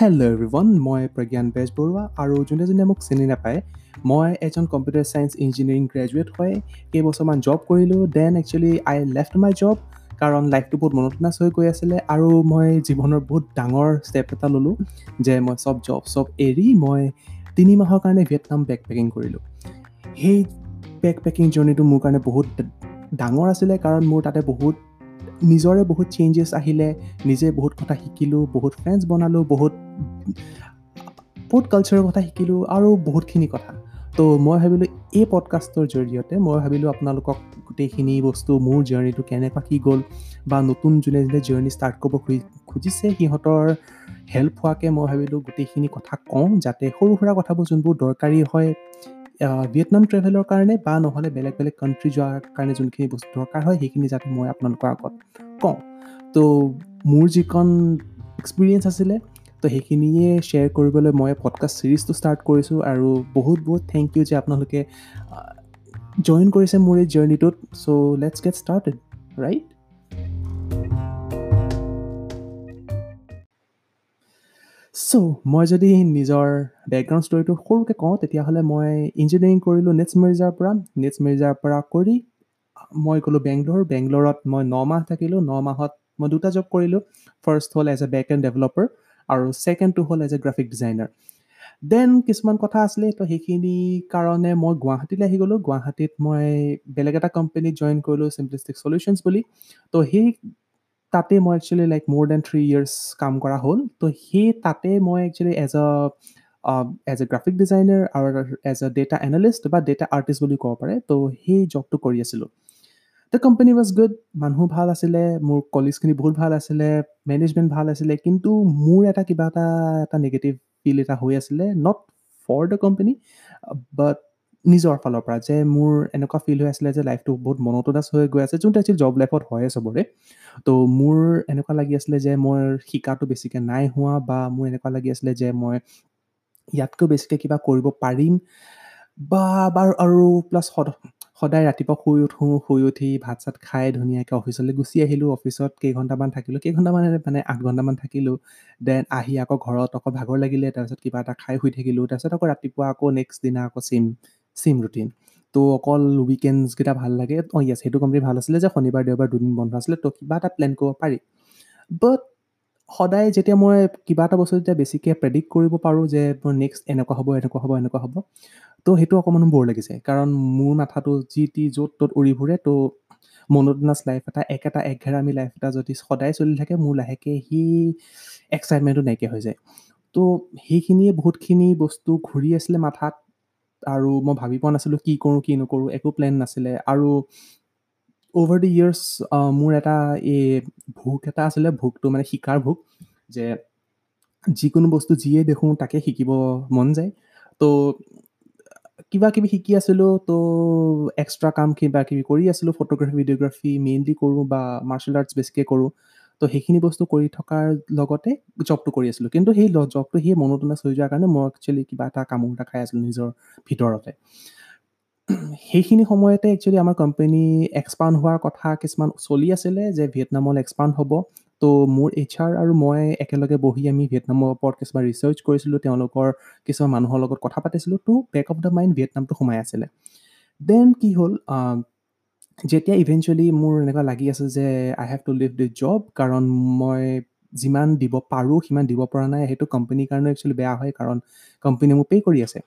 Hello everyone মই প্ৰজ্ঞান বেজবৰুৱা আৰু যোনে যোনে মোক চিনি নাপায় মই এজন কম্পিউটাৰ ছায়েন্স ইঞ্জিনিয়াৰিং গ্ৰেজুৱেট হয় কেইবছৰমান জব কৰিলোঁ। Then actually I left my job কাৰণ লাইফটো বহুত মনোটনাছ হৈ গৈ আছিলে আৰু মই জীৱনৰ বহুত ডাঙৰ ষ্টেপ এটা ল'লোঁ যে মই চব জব চব এৰি মই তিনি মাহৰ কাৰণে ভিয়েটনাম বেক পেকিং কৰিলোঁ। সেই বেক পেকিং জাৰ্ণিটো মোৰ কাৰণে বহুত ডাঙৰ আছিলে কাৰণ মোৰ তাতে বহুত নিজৰে বহুত চেঞ্জেছ আহিলে নিজে বহুত কথা শিকিলোঁ বহুত ফ্ৰেণ্ডছ বনালোঁ বহুত বহুত কালচাৰৰ কথা শিকিলোঁ আৰু বহুতখিনি কথা। তো মই ভাবিলোঁ এই পডকাষ্টৰ জৰিয়তে মই ভাবিলোঁ আপোনালোকক গোটেইখিনি বস্তু মোৰ জাৰ্ণিটো কেনেকুৱা কি গ'ল বা নতুন যোনে যোনে জাৰ্ণি ষ্টাৰ্ট কৰিব খুজিছে সিহঁতৰ হেল্প হোৱাকৈ মই ভাবিলোঁ গোটেইখিনি কথা কওঁ যাতে সৰু সুৰা কথাবোৰ যোনবোৰ দৰকাৰী হয় ভিয়েটনাম ট্ৰেভেলৰ কাৰণে বা নহ'লে বেলেগ বেলেগ কাণ্ট্ৰি যোৱাৰ কাৰণে যোনখিনি বস্তু দৰকাৰ হয় সেইখিনি যাতে মই আপোনালোকৰ আগত কওঁ। তো মোৰ যিখন এক্সপিৰিয়েঞ্চ আছিলে তো সেইখিনিয়ে শ্বেয়াৰ কৰিবলৈ মই পডকাষ্ট ছিৰিজটো ষ্টাৰ্ট কৰিছোঁ আৰু বহুত বহুত থেংক ইউ যে আপোনালোকে জইন কৰিছে মোৰ এই জাৰ্ণিটোত so' let's get started right so' মই যদি নিজৰ বেকগ্ৰাউণ্ড ষ্টৰিটো সৰুকৈ কওঁ তেতিয়াহ'লে মই ইঞ্জিনিয়াৰিং কৰিলোঁ নেটছ মেৰিজাৰ পৰা। নেটছ মেৰিজাৰ পৰা কৰি মই গ'লোঁ বেংগলোৰ বেংগলোৰত মই ন মাহ থাকিলোঁ। ন মাহত মই দুটা জব কৰিলোঁ। ফাৰ্ষ্ট হ'ল as a back end developer আৰু ছেকেণ্ডটো হ'ল as a graphic designer then কিছুমান কথা আছিলে তো সেইখিনি কাৰণে মই গুৱাহাটীলৈ আহি গ'লোঁ। গুৱাহাটীত মই বেলেগ এটা কোম্পেনীত জইন কৰিলোঁ চিম্পলিষ্টিক চলিউশ্যনছ বুলি। তো সেই তাতে মই actually like more than three years কাম কৰা হ'ল। তো সেই তাতে মই actually as a as a graphic designer আৰু এজ এ ডেটা এনালিষ্ট বা ডেটা আৰ্টিষ্ট বুলি ক'ব পাৰে তো সেই জবটো কৰি আছিলোঁ। দ্য কোম্পানী ৱাজ গুড মানুহ ভাল আছিলে মোৰ কলিজখিনি বহুত ভাল আছিলে মেনেজমেণ্ট ভাল আছিলে কিন্তু মোৰ এটা কিবা এটা এটা নিগেটিভ ফিল এটা হৈ আছিলে not for the company but নিজৰ ফালৰ পৰা যে মোৰ এনেকুৱা ফিল হৈ আছিলে যে লাইফটো বহুত মনটোনাছ হৈ গৈ আছে যোনটো একচুৱেলি জব লাইফত হয়ে চবৰে। তো মোৰ এনেকুৱা লাগি আছিলে যে মই শিকাটো বেছিকৈ নাই হোৱা বা মোৰ এনেকুৱা লাগি আছিলে যে মই ইয়াতকৈ বেছিকৈ কিবা কৰিব পাৰিম বা বাৰু আৰু প্লাছ সদায় ৰাতিপুৱা শুই উঠোঁ শুই উঠি ভাত চাত খাই ধুনীয়াকৈ অফিচলৈ গুচি আহিলোঁ অফিচত কেইঘণ্টামান থাকিলোঁ কেইঘণ্টামান মানে আঠ ঘণ্টামান থাকিলোঁ দেন আহি আকৌ ঘৰত আকৌ ভাগৰ লাগিলে তাৰপিছত কিবা এটা খাই শুই থাকিলোঁ তাৰপিছত আকৌ ৰাতিপুৱা আকৌ নেক্সট দিনা আকৌ চেম চেম ৰুটিন। তো অকল উইকেণ্ডছকেইটা ভাল লাগে। অঁ য়েছ সেইটো কোম্পানী ভাল আছিলে যে শনিবাৰ দেওবাৰ দুদিন বন্ধ আছিলে তো কিবা এটা প্লেন কৰিব পাৰি। বাট সদায় যেতিয়া মই কিবা এটা বস্তু যেতিয়া বেছিকৈ প্ৰেডিক্ট কৰিব পাৰোঁ যে মোৰ নেক্সট এনেকুৱা হ'ব এনেকুৱা হ'ব এনেকুৱা হ'ব তো সেইটো অকণমান বৰ লাগিছে কাৰণ মোৰ মাথাটো যি টি য'ত ত'ত উৰি ফুৰে তো মনোটনাছ লাইফ এটা একেটা একঘেৰামি লাইফ এটা যদি সদায় চলি থাকে মোৰ লাহেকৈ সি এক্সাইটমেণ্টটো নাইকিয়া হৈ যায়। তো সেইখিনিয়ে বহুতখিনি বস্তু ঘূৰি আছিলে মাথাত। আৰু মই ভাবি পোৱা নাছিলোঁ কি কৰোঁ কি নকৰোঁ একো প্লেন নাছিলে। আৰু অ'ভাৰ দি ইয়াৰ্ছ মোৰ এটা এই ভোক এটা আছিলে ভোকটো মানে শিকাৰ ভোক যে যিকোনো বস্তু যিয়ে দেখোঁ তাকে শিকিব মন যায়। তো কিবা কিবি শিকি আছিলোঁ তো এক্সট্ৰা কাম কিবা কিবি কৰি আছিলোঁ ফটোগ্ৰাফী ভিডিঅ'গ্ৰাফী মেইনলি কৰোঁ বা মাৰ্চেল আৰ্টছ বেছিকৈ কৰোঁ। তো সেইখিনি বস্তু কৰি থকাৰ লগতে জবটো কৰি আছিলোঁ। কিন্তু সেই জবটো সেই মনোটনাছ হৈ যোৱাৰ কাৰণে মই একচুৱেলি কিবা এটা কামোৰ এটা খাই আছিলোঁ নিজৰ ভিতৰতে। সেইখিনি সময়তে একচুৱেলি আমাৰ কোম্পেনী এক্সপাণ্ড হোৱাৰ কথা কিছুমান চলি আছিলে যে ভিয়েটনামলৈ এক্সপাণ্ড হ'ব। তো মোৰ এইচ আৰ আৰু মই একেলগে বহি আমি ভিয়েটনামৰ ওপৰত কিছুমান ৰিচাৰ্চ কৰিছিলোঁ তেওঁলোকৰ কিছুমান মানুহৰ লগত কথা পাতিছিলোঁ। তো বেক অফ দ্য মাইণ্ড ভিয়েটনামটো সোমাই আছিলে। দেন কি হ'ল যেতিয়া ইভেঞ্চুৱেলি মোৰ এনেকুৱা লাগি আছে যে I have to leave this job কাৰণ মই যিমান দিব পাৰোঁ সিমান দিব পৰা নাই সেইটো কোম্পেনীৰ কাৰণে একচুৱেলি বেয়া হয় কাৰণ কোম্পেনীয়ে মোক পে' কৰি আছে।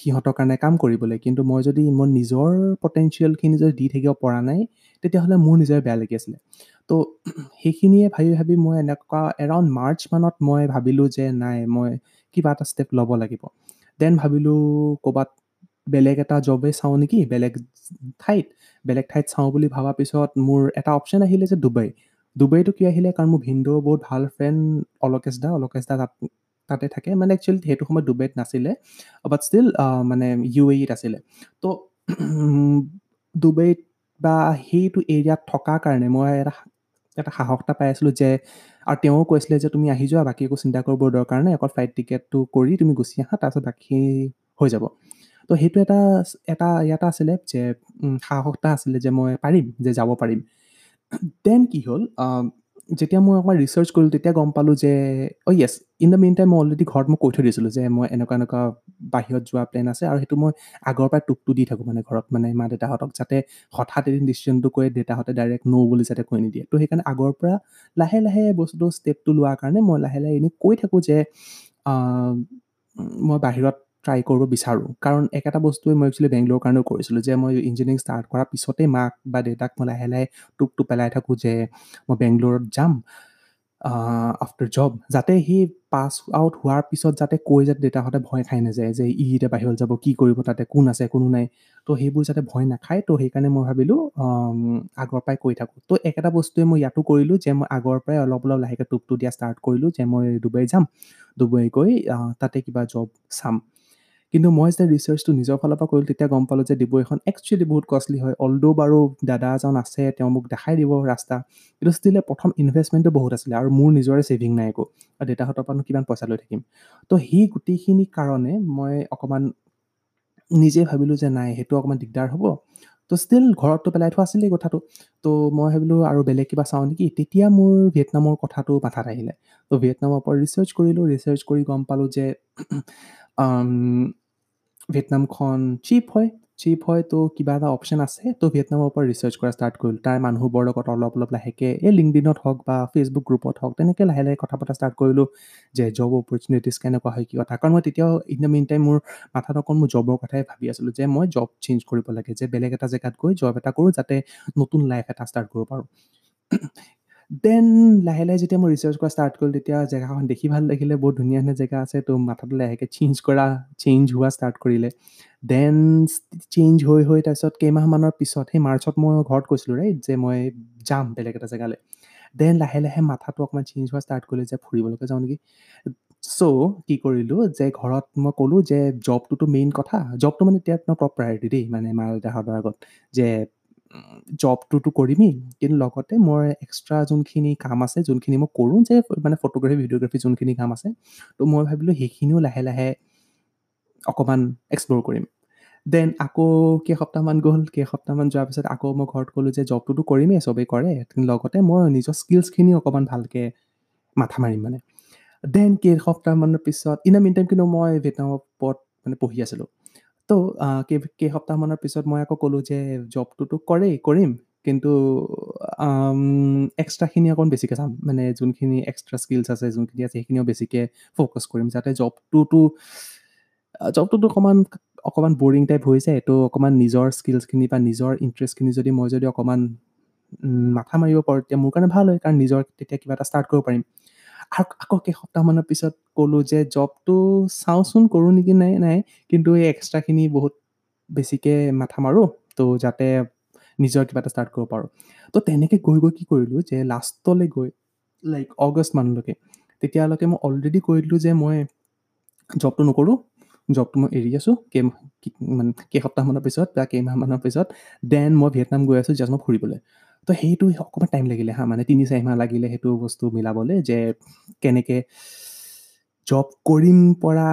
সিহঁতৰ কাৰণে কাম কৰিবলৈ কিন্তু মই যদি মই নিজৰ পটেঞ্চিয়েলখিনি যদি দি থাকিব পৰা নাই তেতিয়াহ'লে মোৰ নিজৰে বেয়া লাগি আছিলে। তো সেইখিনিয়ে ভাবি ভাবি মই এনেকুৱা এৰাউণ্ড মাৰ্চ মানত মই ভাবিলোঁ যে নাই মই কিবা এটা ষ্টেপ ল'ব লাগিব। দেন ভাবিলোঁ ক'ৰবাত বেলেগ এটা জবেই চাওঁ নেকি? বেলেগ ঠাইত বেলেগ ঠাইত চাওঁ বুলি ভবাৰ পিছত মোৰ এটা অপশ্যন আহিলে যে ডুবাই। ডুবাইটো কি আহিলে? কাৰণ মোৰ ভিনদেউৰ বহুত ভাল ফ্ৰেণ্ড অলকেশ দা অলকেশ দা তাত তাতে থাকে। মানে একচুৱেলি সেইটো সময়ত ডুবাইত নাছিলে বাট ষ্টিল মানে ইউ এ ইত আছিলে। তো ডুবাইত বা সেইটো এৰিয়াত থকাৰ কাৰণে মই এটা এটা সাহস এটা পাই আছিলোঁ যে আৰু তেওঁ কৈছিলে যে তুমি আহি যোৱা বাকী একো চিন্তা কৰিব দৰকাৰ নাই অকল ফ্লাইট টিকেটটো কৰি তুমি গুচি আহা তাৰপিছত বাকী হৈ যাব। তো সেইটো এটা এটা ইয়াত আছিলে যে সাহস এটা আছিলে যে মই পাৰিম যে যাব পাৰিম। দেন কি হ'ল যেতিয়া মই অকণমান ৰিচাৰ্চ কৰিলোঁ তেতিয়া গম পালোঁ যে oh' yes in the main time মই অলৰেডি ঘৰত মই কৈ থৈ দিছিলোঁ যে মই এনেকুৱা এনেকুৱা বাহিৰত যোৱা প্লেন আছে আৰু সেইটো মই আগৰ পৰাই টোপটো দি থাকোঁ মানে ঘৰত মানে মা দেউতাহঁতক যাতে হঠাৎ এদিন ডিচিশ্যনটো কৈ দেউতাহঁতে ডাইৰেক্ট ন' বুলি যাতে কৈ নিদিয়ে। তো সেইকাৰণে আগৰ পৰা লাহে লাহে বস্তুটো ষ্টেপটো লোৱাৰ কাৰণে মই লাহে লাহে এনেই কৈ থাকোঁ যে মই বাহিৰত ট্ৰাই কৰিব বিচাৰোঁ। কাৰণ একেটা বস্তুৱে মই একচুৱেলি বেংগলোৰৰ কাৰণেও কৰিছিলোঁ যে মই ইঞ্জিনিয়াৰিং ষ্টাৰ্ট কৰাৰ পিছতেই মাক বা দেউতাক মই লাহে লাহে টোপটো পেলাই থাকোঁ যে মই বেংগলোৰত যাম আফটাৰ জব যাতে সি পাছ আউট হোৱাৰ পিছত যাতে কৈ যাতে দেউতাহঁতে ভয় খাই নাযায় যে ই এতিয়া বাহিৰত যাব কি কৰিব তাতে কোন আছে কোনো নাই। তো সেইবোৰ যাতে ভয় নাখায় তো সেইকাৰণে মই ভাবিলোঁ আগৰ পৰাই কৈ থাকোঁ। তো একেটা বস্তুৱে মই ইয়াতো কৰিলোঁ যে মই আগৰ পৰাই অলপ অলপ লাহেকৈ টোপটো দিয়া ষ্টাৰ্ট কৰিলোঁ যে মই ডুবাই যাম। ডুবাই গৈ তাতে কিবা জব চাম। কিন্তু মই যেতিয়া ৰিচাৰ্চটো নিজৰ ফালৰ পৰা কৰিলোঁ তেতিয়া গম পালোঁ যে ডুবাইখন একচুৱেলি বহুত কষ্টলি হয়। অলদ' বাৰু দাদা এজন আছে তেওঁ মোক দেখাই দিব ৰাস্তা কিন্তু ষ্টিলে প্ৰথম ইনভেষ্টমেণ্টটো বহুত আছিলে আৰু মোৰ নিজৰে ছেভিং নাই একো। আৰু দেউতাহঁতৰ পৰানো কিমান পইচা লৈ থাকিম? তো সেই গোটেইখিনি কাৰণে মই অকণমান নিজে ভাবিলোঁ যে নাই সেইটো অকণমান দিগদাৰ হ'ব। তো ষ্টিল ঘৰততো পেলাই থোৱা আছিলেই কথাটো। তো মই ভাবিলোঁ আৰু বেলেগ কিবা চাওঁ নেকি? তেতিয়া মোৰ ভিয়েটনামৰ কথাটো মাথাত আহিলে। তো ভিয়েটনামৰ ওপৰত ৰিচাৰ্চ কৰিলোঁ ৰিচাৰ্চ কৰি গম পালোঁ যে ভিয়েটনামখন চিপ হয় চিপ হয় তো কিবা এটা অপশ্যন আছে। তো ভিয়েটনামৰ ওপৰত ৰিচাৰ্চ কৰা ষ্টাৰ্ট কৰিলোঁ। তাৰ মানুহবোৰৰ লগত অলপ অলপ লাহেকৈ এই লিংকডিনত হওক বা ফেচবুক গ্ৰুপত হওক তেনেকৈ লাহে লাহে কথা পতা ষ্টাৰ্ট কৰিলোঁ যে জব অপৰচুনিটিছ কেনেকুৱা হয় কি কথা। কাৰণ মই তেতিয়াও ইন দ্য মেইন টাইম মোৰ মাথাত অকণ মোৰ জবৰ কথাই ভাবি আছিলোঁ যে মই জব চেঞ্জ কৰিব লাগে যে বেলেগ এটা জেগাত গৈ জব এটা কৰোঁ যাতে নতুন লাইফ এটা ষ্টাৰ্ট কৰিব পাৰোঁ। দেন লাহে লাহে যেতিয়া মই ৰিচাৰ্চ কৰা ষ্টাৰ্ট কৰিলোঁ তেতিয়া জেগাখন দেখি ভাল লাগিলে বহুত ধুনীয়া ধুনীয়া জেগা আছে তো মাথাটো লাহেকৈ চেঞ্জ কৰা চেঞ্জ হোৱা ষ্টাৰ্ট কৰিলে। দেন চেঞ্জ হৈ হৈ তাৰপিছত কেইমাহমানৰ পিছত সেই মাৰ্চত মই ঘৰত কৈছিলোঁ ৰাইট যে মই যাম বেলেগ এটা জেগালৈ। দেন লাহে লাহে মাথাটো অকণমান চেঞ্জ হোৱা ষ্টাৰ্ট কৰিলে যে ফুৰিবলৈকে যাওঁ নেকি। চ' কি কৰিলোঁ যে ঘৰত মই ক'লোঁ যে জবটোতো মেইন কথা জবটো মানে এতিয়া টপ প্ৰায়ৰিটি দেই মানে মা দেউতাহঁতৰ আগত যে জবটোতো কৰিমেই কিন্তু লগতে মই এক্সট্ৰা যোনখিনি কাম আছে যোনখিনি মই কৰোঁ যে মানে ফটোগ্ৰাফী ভিডিঅ'গ্ৰাফী যোনখিনি কাম আছে তো মই ভাবিলোঁ সেইখিনিও লাহে লাহে অকণমান এক্সপ্ল'ৰ কৰিম। দেন আকৌ কেইসপ্তাহমান গ'ল কেইসপ্তাহমান যোৱাৰ পিছত আকৌ মই ঘৰত ক'লোঁ যে জবটোতো কৰিমেই চবেই কৰে লগতে মই নিজৰ স্কিলছখিনি অকণমান ভালকৈ মাথা মাৰিম মানে। দেন কেইসপ্তাহমানৰ পিছত ইন দ্য মিন টাইম কিন্তু মই ভিয়েটনামৰ ওপৰত মানে পঢ়ি আছিলোঁ। তো কেই কেইসপ্তাহমানৰ পিছত মই আকৌ ক'লোঁ যে জবটোতো কৰেই কৰিম। কিন্তু এক্সট্ৰাখিনি অকণ বেছিকৈ চাম। মানে যোনখিনি এক্সট্ৰা স্কিলছ আছে যোনখিনি আছে সেইখিনিও বেছিকৈ ফ'কাছ কৰিম। যাতে জবটোতো জবটোতো অকণমান অকণমান বৰিং টাইপ হৈ যায়। তো অকণমান নিজৰ স্কিলছখিনি বা নিজৰ ইণ্টাৰেষ্টখিনি যদি মই যদি অকণমান মাথা মাৰিব পাৰোঁ তেতিয়া মোৰ কাৰণে ভাল হয়। কাৰণ নিজৰ তেতিয়া কিবা এটা ষ্টাৰ্ট কৰিব পাৰিম। আকৌ কেইসপ্তাহমানৰ পিছত ক'লোঁ যে জবটো চাওঁচোন কৰোঁ নেকি নাই নাই। কিন্তু এই এক্সট্ৰাখিনি বহুত বেছিকৈ মাথা মাৰোঁ তো যাতে নিজৰ কিবা এটা ষ্টাৰ্ট কৰিব পাৰোঁ। তো তেনেকৈ গৈ গৈ কি কৰিলোঁ যে লাষ্টলৈ গৈ লাইক অগষ্ট মানলৈকে তেতিয়ালৈকে মই অলৰেডি কৈ দিলোঁ যে মই জবটো নকৰোঁ জবটো মই এৰি আছোঁ কেই মানে কেইসপ্তাহমানৰ পিছত বা কেইমাহমানৰ পিছত দেন মই ভিয়েটনাম গৈ আছোঁ জাষ্ট মই ফুৰিবলৈ। তো সেইটো অকণমান টাইম লাগিলে হা মানে তিনি চাৰিমাহ লাগিলে সেইটো বস্তু মিলাবলৈ যে কেনেকৈ জব কৰিম পৰা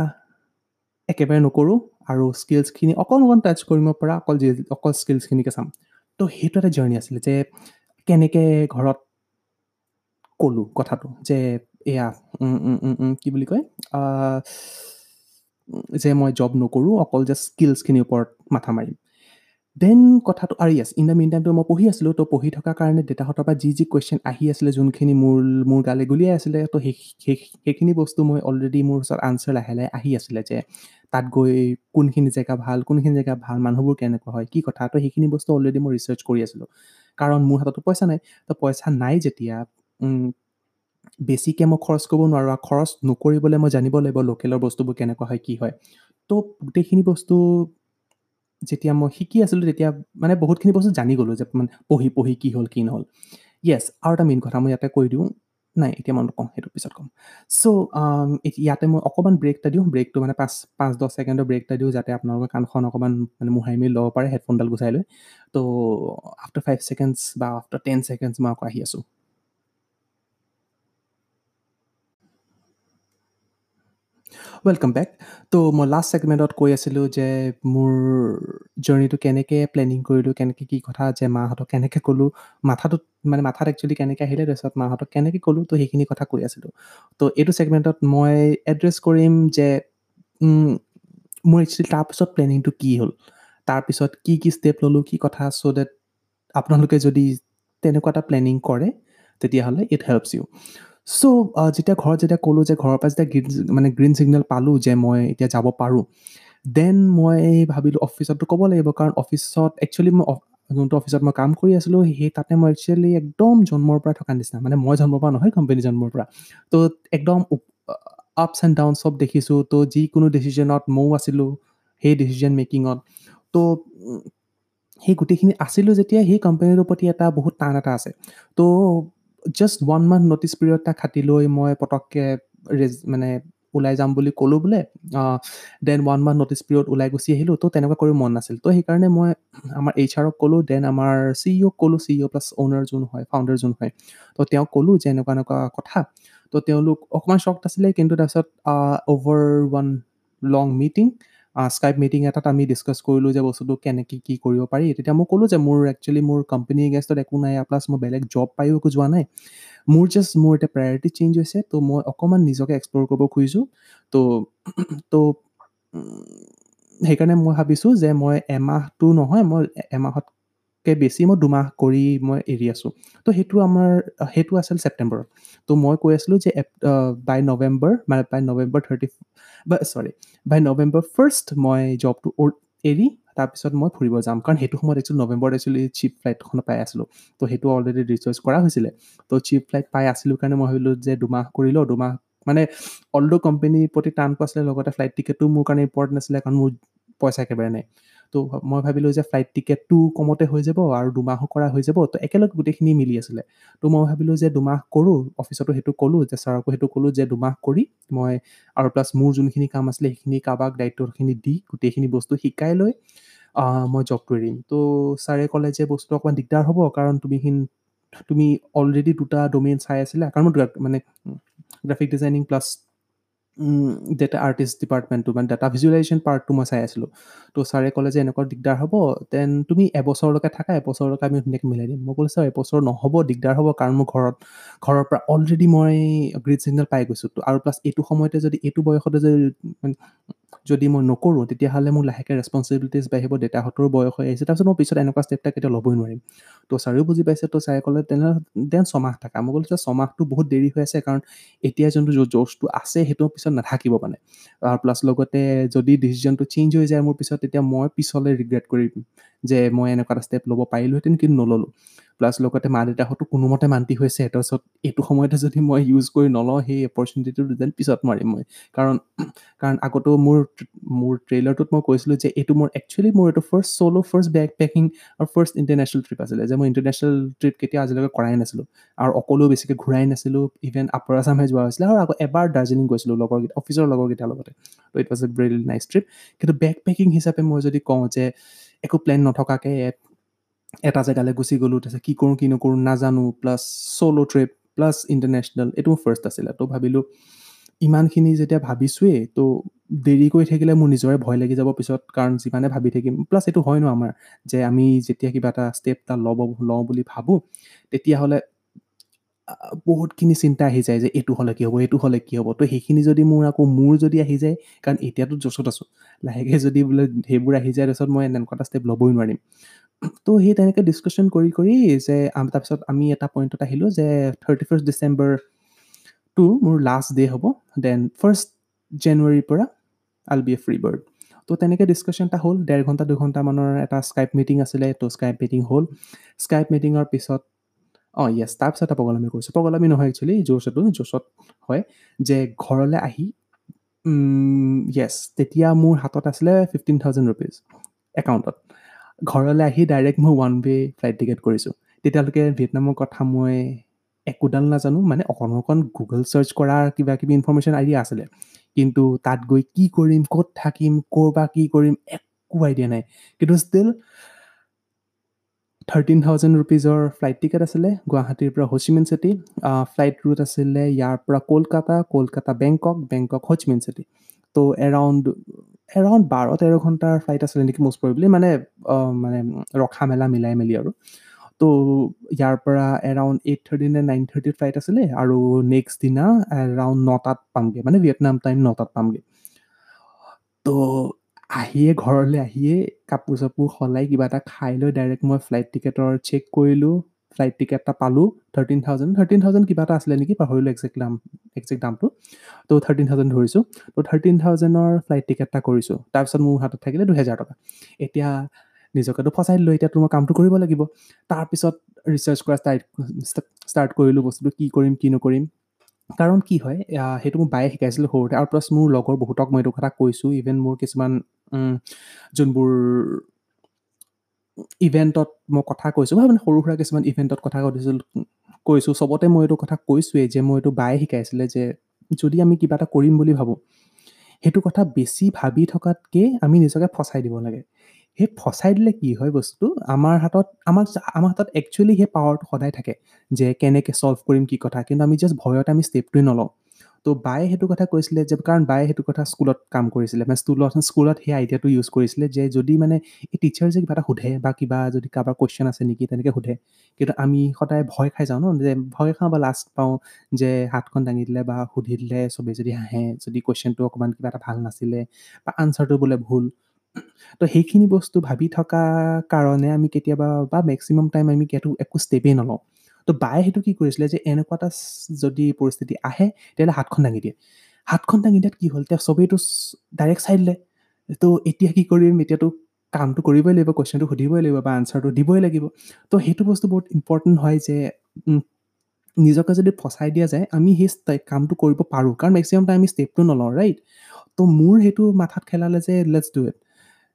একেবাৰে নকৰোঁ আৰু স্কিলছখিনি অকণ অকণ টাচ কৰিব পৰা অকল যি অকল স্কিলছখিনিকে চাম। তো সেইটো এটা জাৰ্ণি আছিলে যে কেনেকৈ ঘৰত ক'লোঁ কথাটো যে এয়া কি বুলি কয় যে মই জব নকৰোঁ অকল জাষ্ট স্কিলছখিনিৰ ওপৰত মাথা মাৰিম। দেন কথাটো আৰু য়েছ ইন দ্য মিন টাইমটো মই পঢ়ি আছিলোঁ। তো পঢ়ি থকাৰ কাৰণে দেউতাহঁতৰ পৰা যি যি কুৱেশ্যন আহি আছিলে যোনখিনি মোৰ মোৰ গালে গুলিয়াই আছিলে তো সেই সেইখিনি বস্তু মই অলৰেডি মোৰ ওচৰত আনচাৰ লাহে লাহে আহি আছিলে যে তাত গৈ কোনখিনি জেগা ভাল কোনখিনি জেগা ভাল মানুহবোৰ কেনেকুৱা হয় কি কথা তো সেইখিনি বস্তু অলৰেডি মই ৰিচাৰ্চ কৰি আছিলোঁ। কাৰণ মোৰ হাততো পইচা নাই। তো পইচা নাই যেতিয়া বেছিকৈ মই খৰচ কৰিব নোৱাৰোঁ আৰু খৰচ নকৰিবলৈ মই জানিব লাগিব লোকেলৰ বস্তুবোৰ কেনেকুৱা হয় কি হয়। তো গোটেইখিনি বস্তু যেতিয়া মই শিকি আছিলোঁ তেতিয়া মানে বহুতখিনি বস্তু জানি গ'লোঁ যে মানে পঢ়ি পঢ়ি কি হ'ল কি নহ'ল। য়েছ আৰু এটা মেইন কথা মই ইয়াতে কৈ দিওঁ। নাই এতিয়া মই নকওঁ সেইটো পিছত ক'ম। চ' ইয়াতে মই অকণমান ব্ৰেক এটা দিওঁ। ব্ৰেকটো মানে পাঁচ পাঁচ দহ ছেকেণ্ডৰ ব্ৰেক এটা দিওঁ যাতে আপোনালোকৰ কাণখন অকণমান মানে মোহাৰি মেলি ল'ব পাৰে হেডফোনডাল গুচাই লৈ। তো আফটাৰ ফাইভ ছেকেণ্ডছ বা আফটাৰ টেন ছেকেণ্ডছ মই আকৌ আহি আছোঁ। ৱেলকাম বেক ত' মই লাষ্ট ছেগমেণ্টত কৈ আছিলোঁ যে মোৰ জাৰ্ণিটো কেনেকৈ প্লেনিং কৰিলোঁ কেনেকৈ কি কথা যে মাহঁতক কেনেকৈ ক'লোঁ মাথাটোত মানে মাথাত একচুৱেলি কেনেকৈ আহিলে তাৰপিছত মাহঁতক কেনেকৈ ক'লোঁ ত' সেইখিনি কথা কৈ আছিলোঁ। ত' এইটো ছেগমেণ্টত মই এড্ৰেছ কৰিম যে মোৰ একচুৱেলি তাৰপিছত প্লেনিংটো কি হ'ল? তাৰপিছত কি কি ষ্টেপ ল'লোঁ কি কথা চ' ডেট আপোনালোকে যদি তেনেকুৱা এটা প্লেনিং কৰে তেতিয়াহ'লে ইট হেল্পছ ইউ চ' যেতিয়া ঘৰত যেতিয়া ক'লোঁ যে ঘৰৰ পৰা যেতিয়া গ্ৰীণ মানে গ্ৰীণ ছিগনেল পালোঁ যে মই এতিয়া যাব পাৰোঁ দেন মই ভাবিলোঁ অফিচততো ক'ব লাগিব। কাৰণ অফিচত একচুৱেলি মই যোনটো অফিচত মই কাম কৰি আছিলোঁ সেই তাতে মই একচুৱেলি একদম জন্মৰ পৰা থকা নিচিনা মানে মই জন্মৰ পৰা নহয় কোম্পানী জন্মৰ পৰা। ত' একদম আপছ এণ্ড ডাউন চব দেখিছোঁ। ত' যিকোনো ডিচিশ্যনত ময়ো আছিলোঁ সেই ডিচিশ্যন মেকিঙত ত' সেই গোটেইখিনি আছিলোঁ যেতিয়া সেই কোম্পানীটোৰ প্ৰতি এটা বহুত টান এটা আছে। ত' just one month notice period এটা খাটি লৈ মই পটককৈ মানে ওলাই যাম বুলি ক'লোঁ বোলে then one month notice period ওলাই গুচি আহিলোঁ ত' তেনেকুৱা কৰিব মন নাছিল। ত' সেইকাৰণে মই আমাৰ এইচ আৰক ক'লোঁ দেন আমাৰ চি ইঅ'ক ক'লোঁ চি ইঅ' প্লাছ অ'নাৰ যোন হয় ফাউণ্ডাৰ যোন হয় ত' তেওঁক ক'লোঁ যে এনেকুৱা এনেকুৱা কথা। ত' তেওঁলোক অকণমান শ্বকড আছিলে কিন্তু তাৰপিছত over one long meeting Skype meeting এটাত আমি ডিছকাছ কৰিলোঁ যে বস্তুটো কেনেকৈ কি কৰিব পাৰি। তেতিয়া মই ক'লোঁ যে মোৰ একচুৱেলি মোৰ কোম্পানী এগেইনষ্টত একো নাই প্লাছ মই বেলেগ জব পায়ো একো যোৱা নাই। মোৰ জাষ্ট মোৰ এতিয়া প্ৰায়ৰিটি চেঞ্জ হৈছে ত' মই অকণমান নিজকে এক্সপ্ল'ৰ কৰিব খুজিছোঁ। ত' ত' সেইকাৰণে মই ভাবিছোঁ যে মই এমাহটো নহয় মই এমাহতকৈ বেছি মই দুমাহ কৰি মই এৰি আছোঁ। ত' সেইটো আমাৰ সেইটো আছিল ছেপ্টেম্বৰত। ত' মই কৈ আছিলোঁ যে বাই নৱেম্বৰ মানে বাই নৱেম্বৰ থাৰ্টি বা চৰি বাই নৱেম্বৰ ফাৰ্ষ্ট মই জবটো এৰি তাৰপিছত মই ফুৰিব যাম। কাৰণ সেইটো সময়ত একচুৱেলি নৱেম্বৰত একচুৱেলি চিপ ফ্লাইটখন পাই আছিলোঁ। ত' সেইটো অলৰেডি ৰিচাৰ্জ কৰা হৈছিলে। ত' চিপ ফ্লাইট পাই আছিলোঁ কাৰণে মই ভাবিলোঁ যে দুমাহ কৰি লওঁ দুমাহ মানে অলদ' কোম্পেনীৰ প্ৰতি টান আছিলে লগতে ফ্লাইট টিকেটো মোৰ কাৰণে ইম্পৰ্টেণ্ট আছিলে কাৰণ মোৰ পইচা একেবাৰে নাই। ত' মই ভাবিলোঁ যে ফ্লাইট টিকেটটো কমতে হৈ যাব আৰু দুমাহো কৰা হৈ যাব ত' একেলগে গোটেইখিনি মিলি আছিলে। ত' মই ভাবিলোঁ যে দুমাহ কৰোঁ অফিচতো সেইটো ক'লোঁ যে ছাৰকো সেইটো ক'লোঁ যে দুমাহ কৰি মই আৰু প্লাছ মোৰ যোনখিনি কাম আছিলে সেইখিনি কাৰোবাক দায়িত্বখিনি দি গোটেইখিনি বস্তু শিকাই লৈ মই জবটো এৰিম ত' ছাৰে ক'লে যে বস্তুটো অকণমান দিগদাৰ হ'ব কাৰণ তুমি তুমি অলৰেডি দুটা ডমেইন চাই আছিলা কাৰণ মই মানে graphic designing plus data artist ডিপাৰ্টমেণ্টটো মানে ডাটা ভিজুৱেলাইজেশ্যন পাৰ্টটো মই চাই আছিলোঁ। ত' ছাৰে ক'লে যে এনেকুৱা দিগদাৰ হ'ব দেন তুমি এবছৰলৈকে থাকা এবছৰলৈকে আমি ধুনীয়াকৈ মিলাই দিম। মই ক'লোঁ ছাৰ এবছৰ নহ'ব দিগদাৰ হ'ব কাৰণ মোৰ ঘৰত ঘৰৰ পৰা অলৰেডি মই গ্ৰীণ ছিগনেল পাই গৈছোঁ। আৰু প্লাছ এইটো সময়তে যদি এইটো বয়সতে যদি যদি মই নকৰোঁ তেতিয়াহ'লে মোৰ লাহেকৈ ৰেচপনচিবিলিটিজ বাঢ়িব দেউতাহঁতৰো বয়স হৈ আহিছে। তাৰপিছত মই পিছত এনেকুৱা ষ্টেপ এটা কেতিয়াও ল'বই নোৱাৰিম। ত' ছাৰেও বুজি পাইছে ত' ছাৰে ক'লে তেনেহ'লে দেন ছমাহ থাকা। মই ক'লোঁ যে ছমাহটো বহুত দেৰি হৈ আছে কাৰণ এতিয়া যোনটো জ'চটো আছে সেইটো পিছত নাথাকিব মানে। আৰু প্লাছ লগতে যদি ডিচিশ্যনটো চেঞ্জ হৈ যায় মোৰ পিছত তেতিয়া মই পিছলৈ ৰিগ্ৰেট কৰিম যে মই এনেকুৱা এটা ষ্টেপ ল'ব পাৰিলোহেঁতেন কিন্তু নল'লোঁ। প্লাছ লগতে মা দেউতাহঁতো কোনোমতে মান্তি হৈছে তাৰপিছত এইটো সময়তে যদি মই ইউজ কৰি নলওঁ সেই অপৰচুনিটিটো যেন পিছত মাৰিম মই। কাৰণ কাৰণ আগতো মোৰ মোৰ ট্ৰেইলাৰটোত মই কৈছিলোঁ যে এইটো মোৰ একচুৱেলি মোৰ এইটো first solo' first bag packing আৰু ফাৰ্ষ্ট ইণ্টাৰনেশ্যনেল ট্ৰিপ আছিলে যে মই ইণ্টাৰনেশ্যনেল ট্ৰিপ কেতিয়াও আজিলৈকে কৰাই নাছিলোঁ। আৰু অকলেও বেছিকৈ ঘূৰাই নাছিলোঁ ইভেন আপাৰ আছামহে যোৱা হৈছিলে আৰু আকৌ এবাৰ দাৰ্জিলিং গৈছিলোঁ লগৰকেইটা অফিচৰ লগৰকেইটাৰ লগতে। ত' it was a very nice trip কিন্তু বেগ পেকিং হিচাপে মই যদি কওঁ যে একো প্লেন নথকাকৈ এটা জেগালৈ গুচি গ'লোঁ তাৰপিছত কি কৰোঁ কি নকৰোঁ নাজানো plus solo' trip plus international এইটো ফাৰ্ষ্ট আছিলে। ত' ভাবিলোঁ ইমানখিনি যেতিয়া ভাবিছোঁৱেই ত' কৰি থাকিলে মোৰ নিজৰে ভয় লাগি যাব পিছত কাৰণ যিমানে ভাবি থাকিম প্লাছ এইটো হয় ন আমাৰ যে আমি যেতিয়া কিবা এটা ষ্টেপ এটা ল'ব লওঁ বুলি ভাবোঁ তেতিয়াহ'লে বহুতখিনি চিন্তা আহি যায় যে এইটো হ'লে কি হ'ব এইটো হ'লে কি হ'ব। তো সেইখিনি যদি মোৰ আকৌ মোৰ যদি আহি যায় কাৰণ এতিয়াতো জছত আছোঁ লাহেকৈ যদি বোলে সেইবোৰ আহি যায় তাৰপিছত মই এনেকুৱা এটা ষ্টেপ ল'বই নোৱাৰিম। তো সেই তেনেকৈ ডিছকাশ্যন কৰি কৰি যে তাৰপিছত আমি এটা পইণ্টত আহিলোঁ যে থাৰ্টি ফাৰ্ষ্ট ডিচেম্বৰটো মোৰ লাষ্ট ডে হ'ব দেন ফাৰ্ষ্ট জানুৱাৰীৰ পৰা I'll be a free bird তো তেনেকৈ ডিছকাশ্যন এটা হ'ল ডেৰ ঘণ্টা দুঘণ্টামানৰ এটা স্কাইপ মিটিং আছিলে তো স্কাইপ মিটিং হ'ল। স্কাইপ মিটিঙৰ পিছত অঁ য়েছ তাৰপিছত এটা পগলামি কৰিছোঁ। পগলামি নহয় একচুৱেলি জোচতো জোচত হয় যে ঘৰলৈ আহি য়েছ তেতিয়া মোৰ হাতত আছিলে ফিফটিন থাউজেণ্ড ৰুপিজ একাউণ্টত ঘৰলৈ আহি ডাইৰেক্ট মই ওৱান ৱে ফ্লাইট টিকেট কৰিছোঁ। তেতিয়ালৈকে ভিয়েটনামৰ কথা মই একোডাল নাজানো মানে অকণ অকণ গুগল ছাৰ্চ কৰাৰ কিবা কিবি ইনফৰ্মেশ্যন আইডিয়া আছিলে। কিন্তু তাত গৈ কি কৰিম ক'ত থাকিম ক'ৰ পৰা কি কৰিম একো আইডিয়া নাই। কিন্তু ষ্টিল থাৰ্টিন থাউজেণ্ড ৰুপিজৰ ফ্লাইট টিকেট আছিলে গুৱাহাটীৰ পৰা হচিমিন চিটি ফ্লাইট ৰুট আছিলে ইয়াৰ পৰা Kolkata Kolkata Bangkok Bangkok Ho Chi Minh city ত' এৰাউণ্ড এৰাউণ্ড বাৰ তেৰ ঘণ্টাৰ ফ্লাইট আছিলে নেকি মষ্ট প্ৰবেবলি মানে মানে ৰখা মেলা মিলাই মেলি আৰু। ত' ইয়াৰ পৰা এৰাউণ্ড এইট থাৰ্টি নে নাইন থাৰ্টিত ফ্লাইট আছিলে আৰু নেক্সট দিনা এৰাউণ্ড নটাত পামগৈ মানে ভিয়েটনাম টাইম নটাত পামগৈ। ত' আহিয়ে ঘৰলৈ আহিয়ে কাপোৰ চাপোৰ সলাই কিবা এটা খাই লৈ ডাইৰেক্ট মই ফ্লাইট টিকেটৰ চেক কৰিলোঁ। ফ্লাইট টিকেট এটা পালোঁ থাৰ্টিন থাউজেণ্ড থাৰ্টিন থাউজেণ্ড কিবা এটা আছিলে নেকি পাহৰিলোঁ একজেক্ট দাম একজেক্ট দামটো। ত' থাৰ্টিন থাউজেণ্ড ধৰিছোঁ ত' থাৰ্টিন থাউজেণ্ডৰ ফ্লাইট টিকেট এটা কৰিছোঁ তাৰপিছত মোৰ হাতত থাকিলে দুহেজাৰ টকা। এতিয়া নিজকেতো ফচাই দিলোঁ এতিয়াতো মই কামটো কৰিব লাগিব। তাৰপিছত ৰিচাৰ্চ কৰা ষ্টাৰ্ট ষ্টাৰ্ট কৰিলোঁ বস্তুটো কি কৰিম কি নকৰিম কাৰণ কি হয় সেইটো মোৰ বায়ে শিকাইছিল সৰুতে আৰু প্লাছ মোৰ লগৰ বহুতক মই এইটো কথা কৈছোঁ ইভেন মোৰ কিছুমান যোনবোৰ ইভেণ্টত মই কথা কৈছোঁ। মানে সৰু সুৰা কিছুমান ইভেণ্টত কথা কৈছোঁ কৈছোঁ চবতে মই এইটো কথা কৈছোঁৱেই যে মই এইটো বায়ে শিকাইছিলে যে যদি আমি কিবা এটা কৰিম বুলি ভাবোঁ সেইটো কথা বেছি ভাবি থকাতকৈ আমি নিজকে ফচাই দিব লাগে। সেই ফচাই দিলে কি হয় বস্তুটো আমাৰ হাতত আমাৰ আমাৰ হাতত একচুৱেলি সেই পাৱাৰটো সদায় থাকে যে কেনেকৈ ছল্ভ কৰিম কি কথা কিন্তু আমি জাষ্ট ভয়তে আমি ষ্টেপটোৱে নলওঁ। তো বায়ে সেইটো কথা কৈছিলে যে কাৰণ বায়ে সেইটো কথা স্কুলত কাম কৰিছিলে মানে স্কুলত স্কুলত সেই আইডিয়াটো ইউজ কৰিছিলে যে যদি মানে এই টিচাৰ যে কিবা এটা সোধে বা কিবা যদি কাৰোবাৰ কুৱেশ্যন আছে নেকি তেনেকৈ সোধে। কিন্তু আমি সদায় ভয় খাই যাওঁ ন যে ভয় খাওঁ বা লাষ্ট পাওঁ যে হাতখন দাঙি দিলে বা সুধি দিলে চবেই যদি হাঁহে যদি কুৱেশ্যনটো অকণমান কিবা এটা ভাল নাছিলে বা আনচাৰটো বোলে ভুল। তো সেইখিনি বস্তু ভাবি থকা কাৰণে আমি কেতিয়াবা বা মেক্সিমাম টাইম আমি সেইটো একো ষ্টেপেই নলওঁ। তো বায়ে সেইটো কি কৰিছিলে যে এনেকুৱা এটা যদি পৰিস্থিতি আহে তেতিয়াহ'লে হাতখন দাঙি দিয়ে। হাতখন দাঙি দিয়াত কি হ'ল? তেওঁ চবেইতো ডাইৰেক্ট চাই দিলে। তো এতিয়া কি কৰিম? এতিয়াতো কামটো কৰিবই লাগিব কুৱেশ্যনটো সুধিবই লাগিব বা আনচাৰটো দিবই লাগিব। তো সেইটো বস্তু বহুত ইম্পৰ্টেণ্ট হয় যে নিজকে যদি ফচাই দিয়া যায় আমি সেই কামটো কৰিব পাৰোঁ। কাৰণ মেক্সিমাম টাইম আমি ষ্টেপটো নলওঁ ৰাইট তো মোৰ সেইটো মাথাত খেলালে যে লেটছ ডু ইট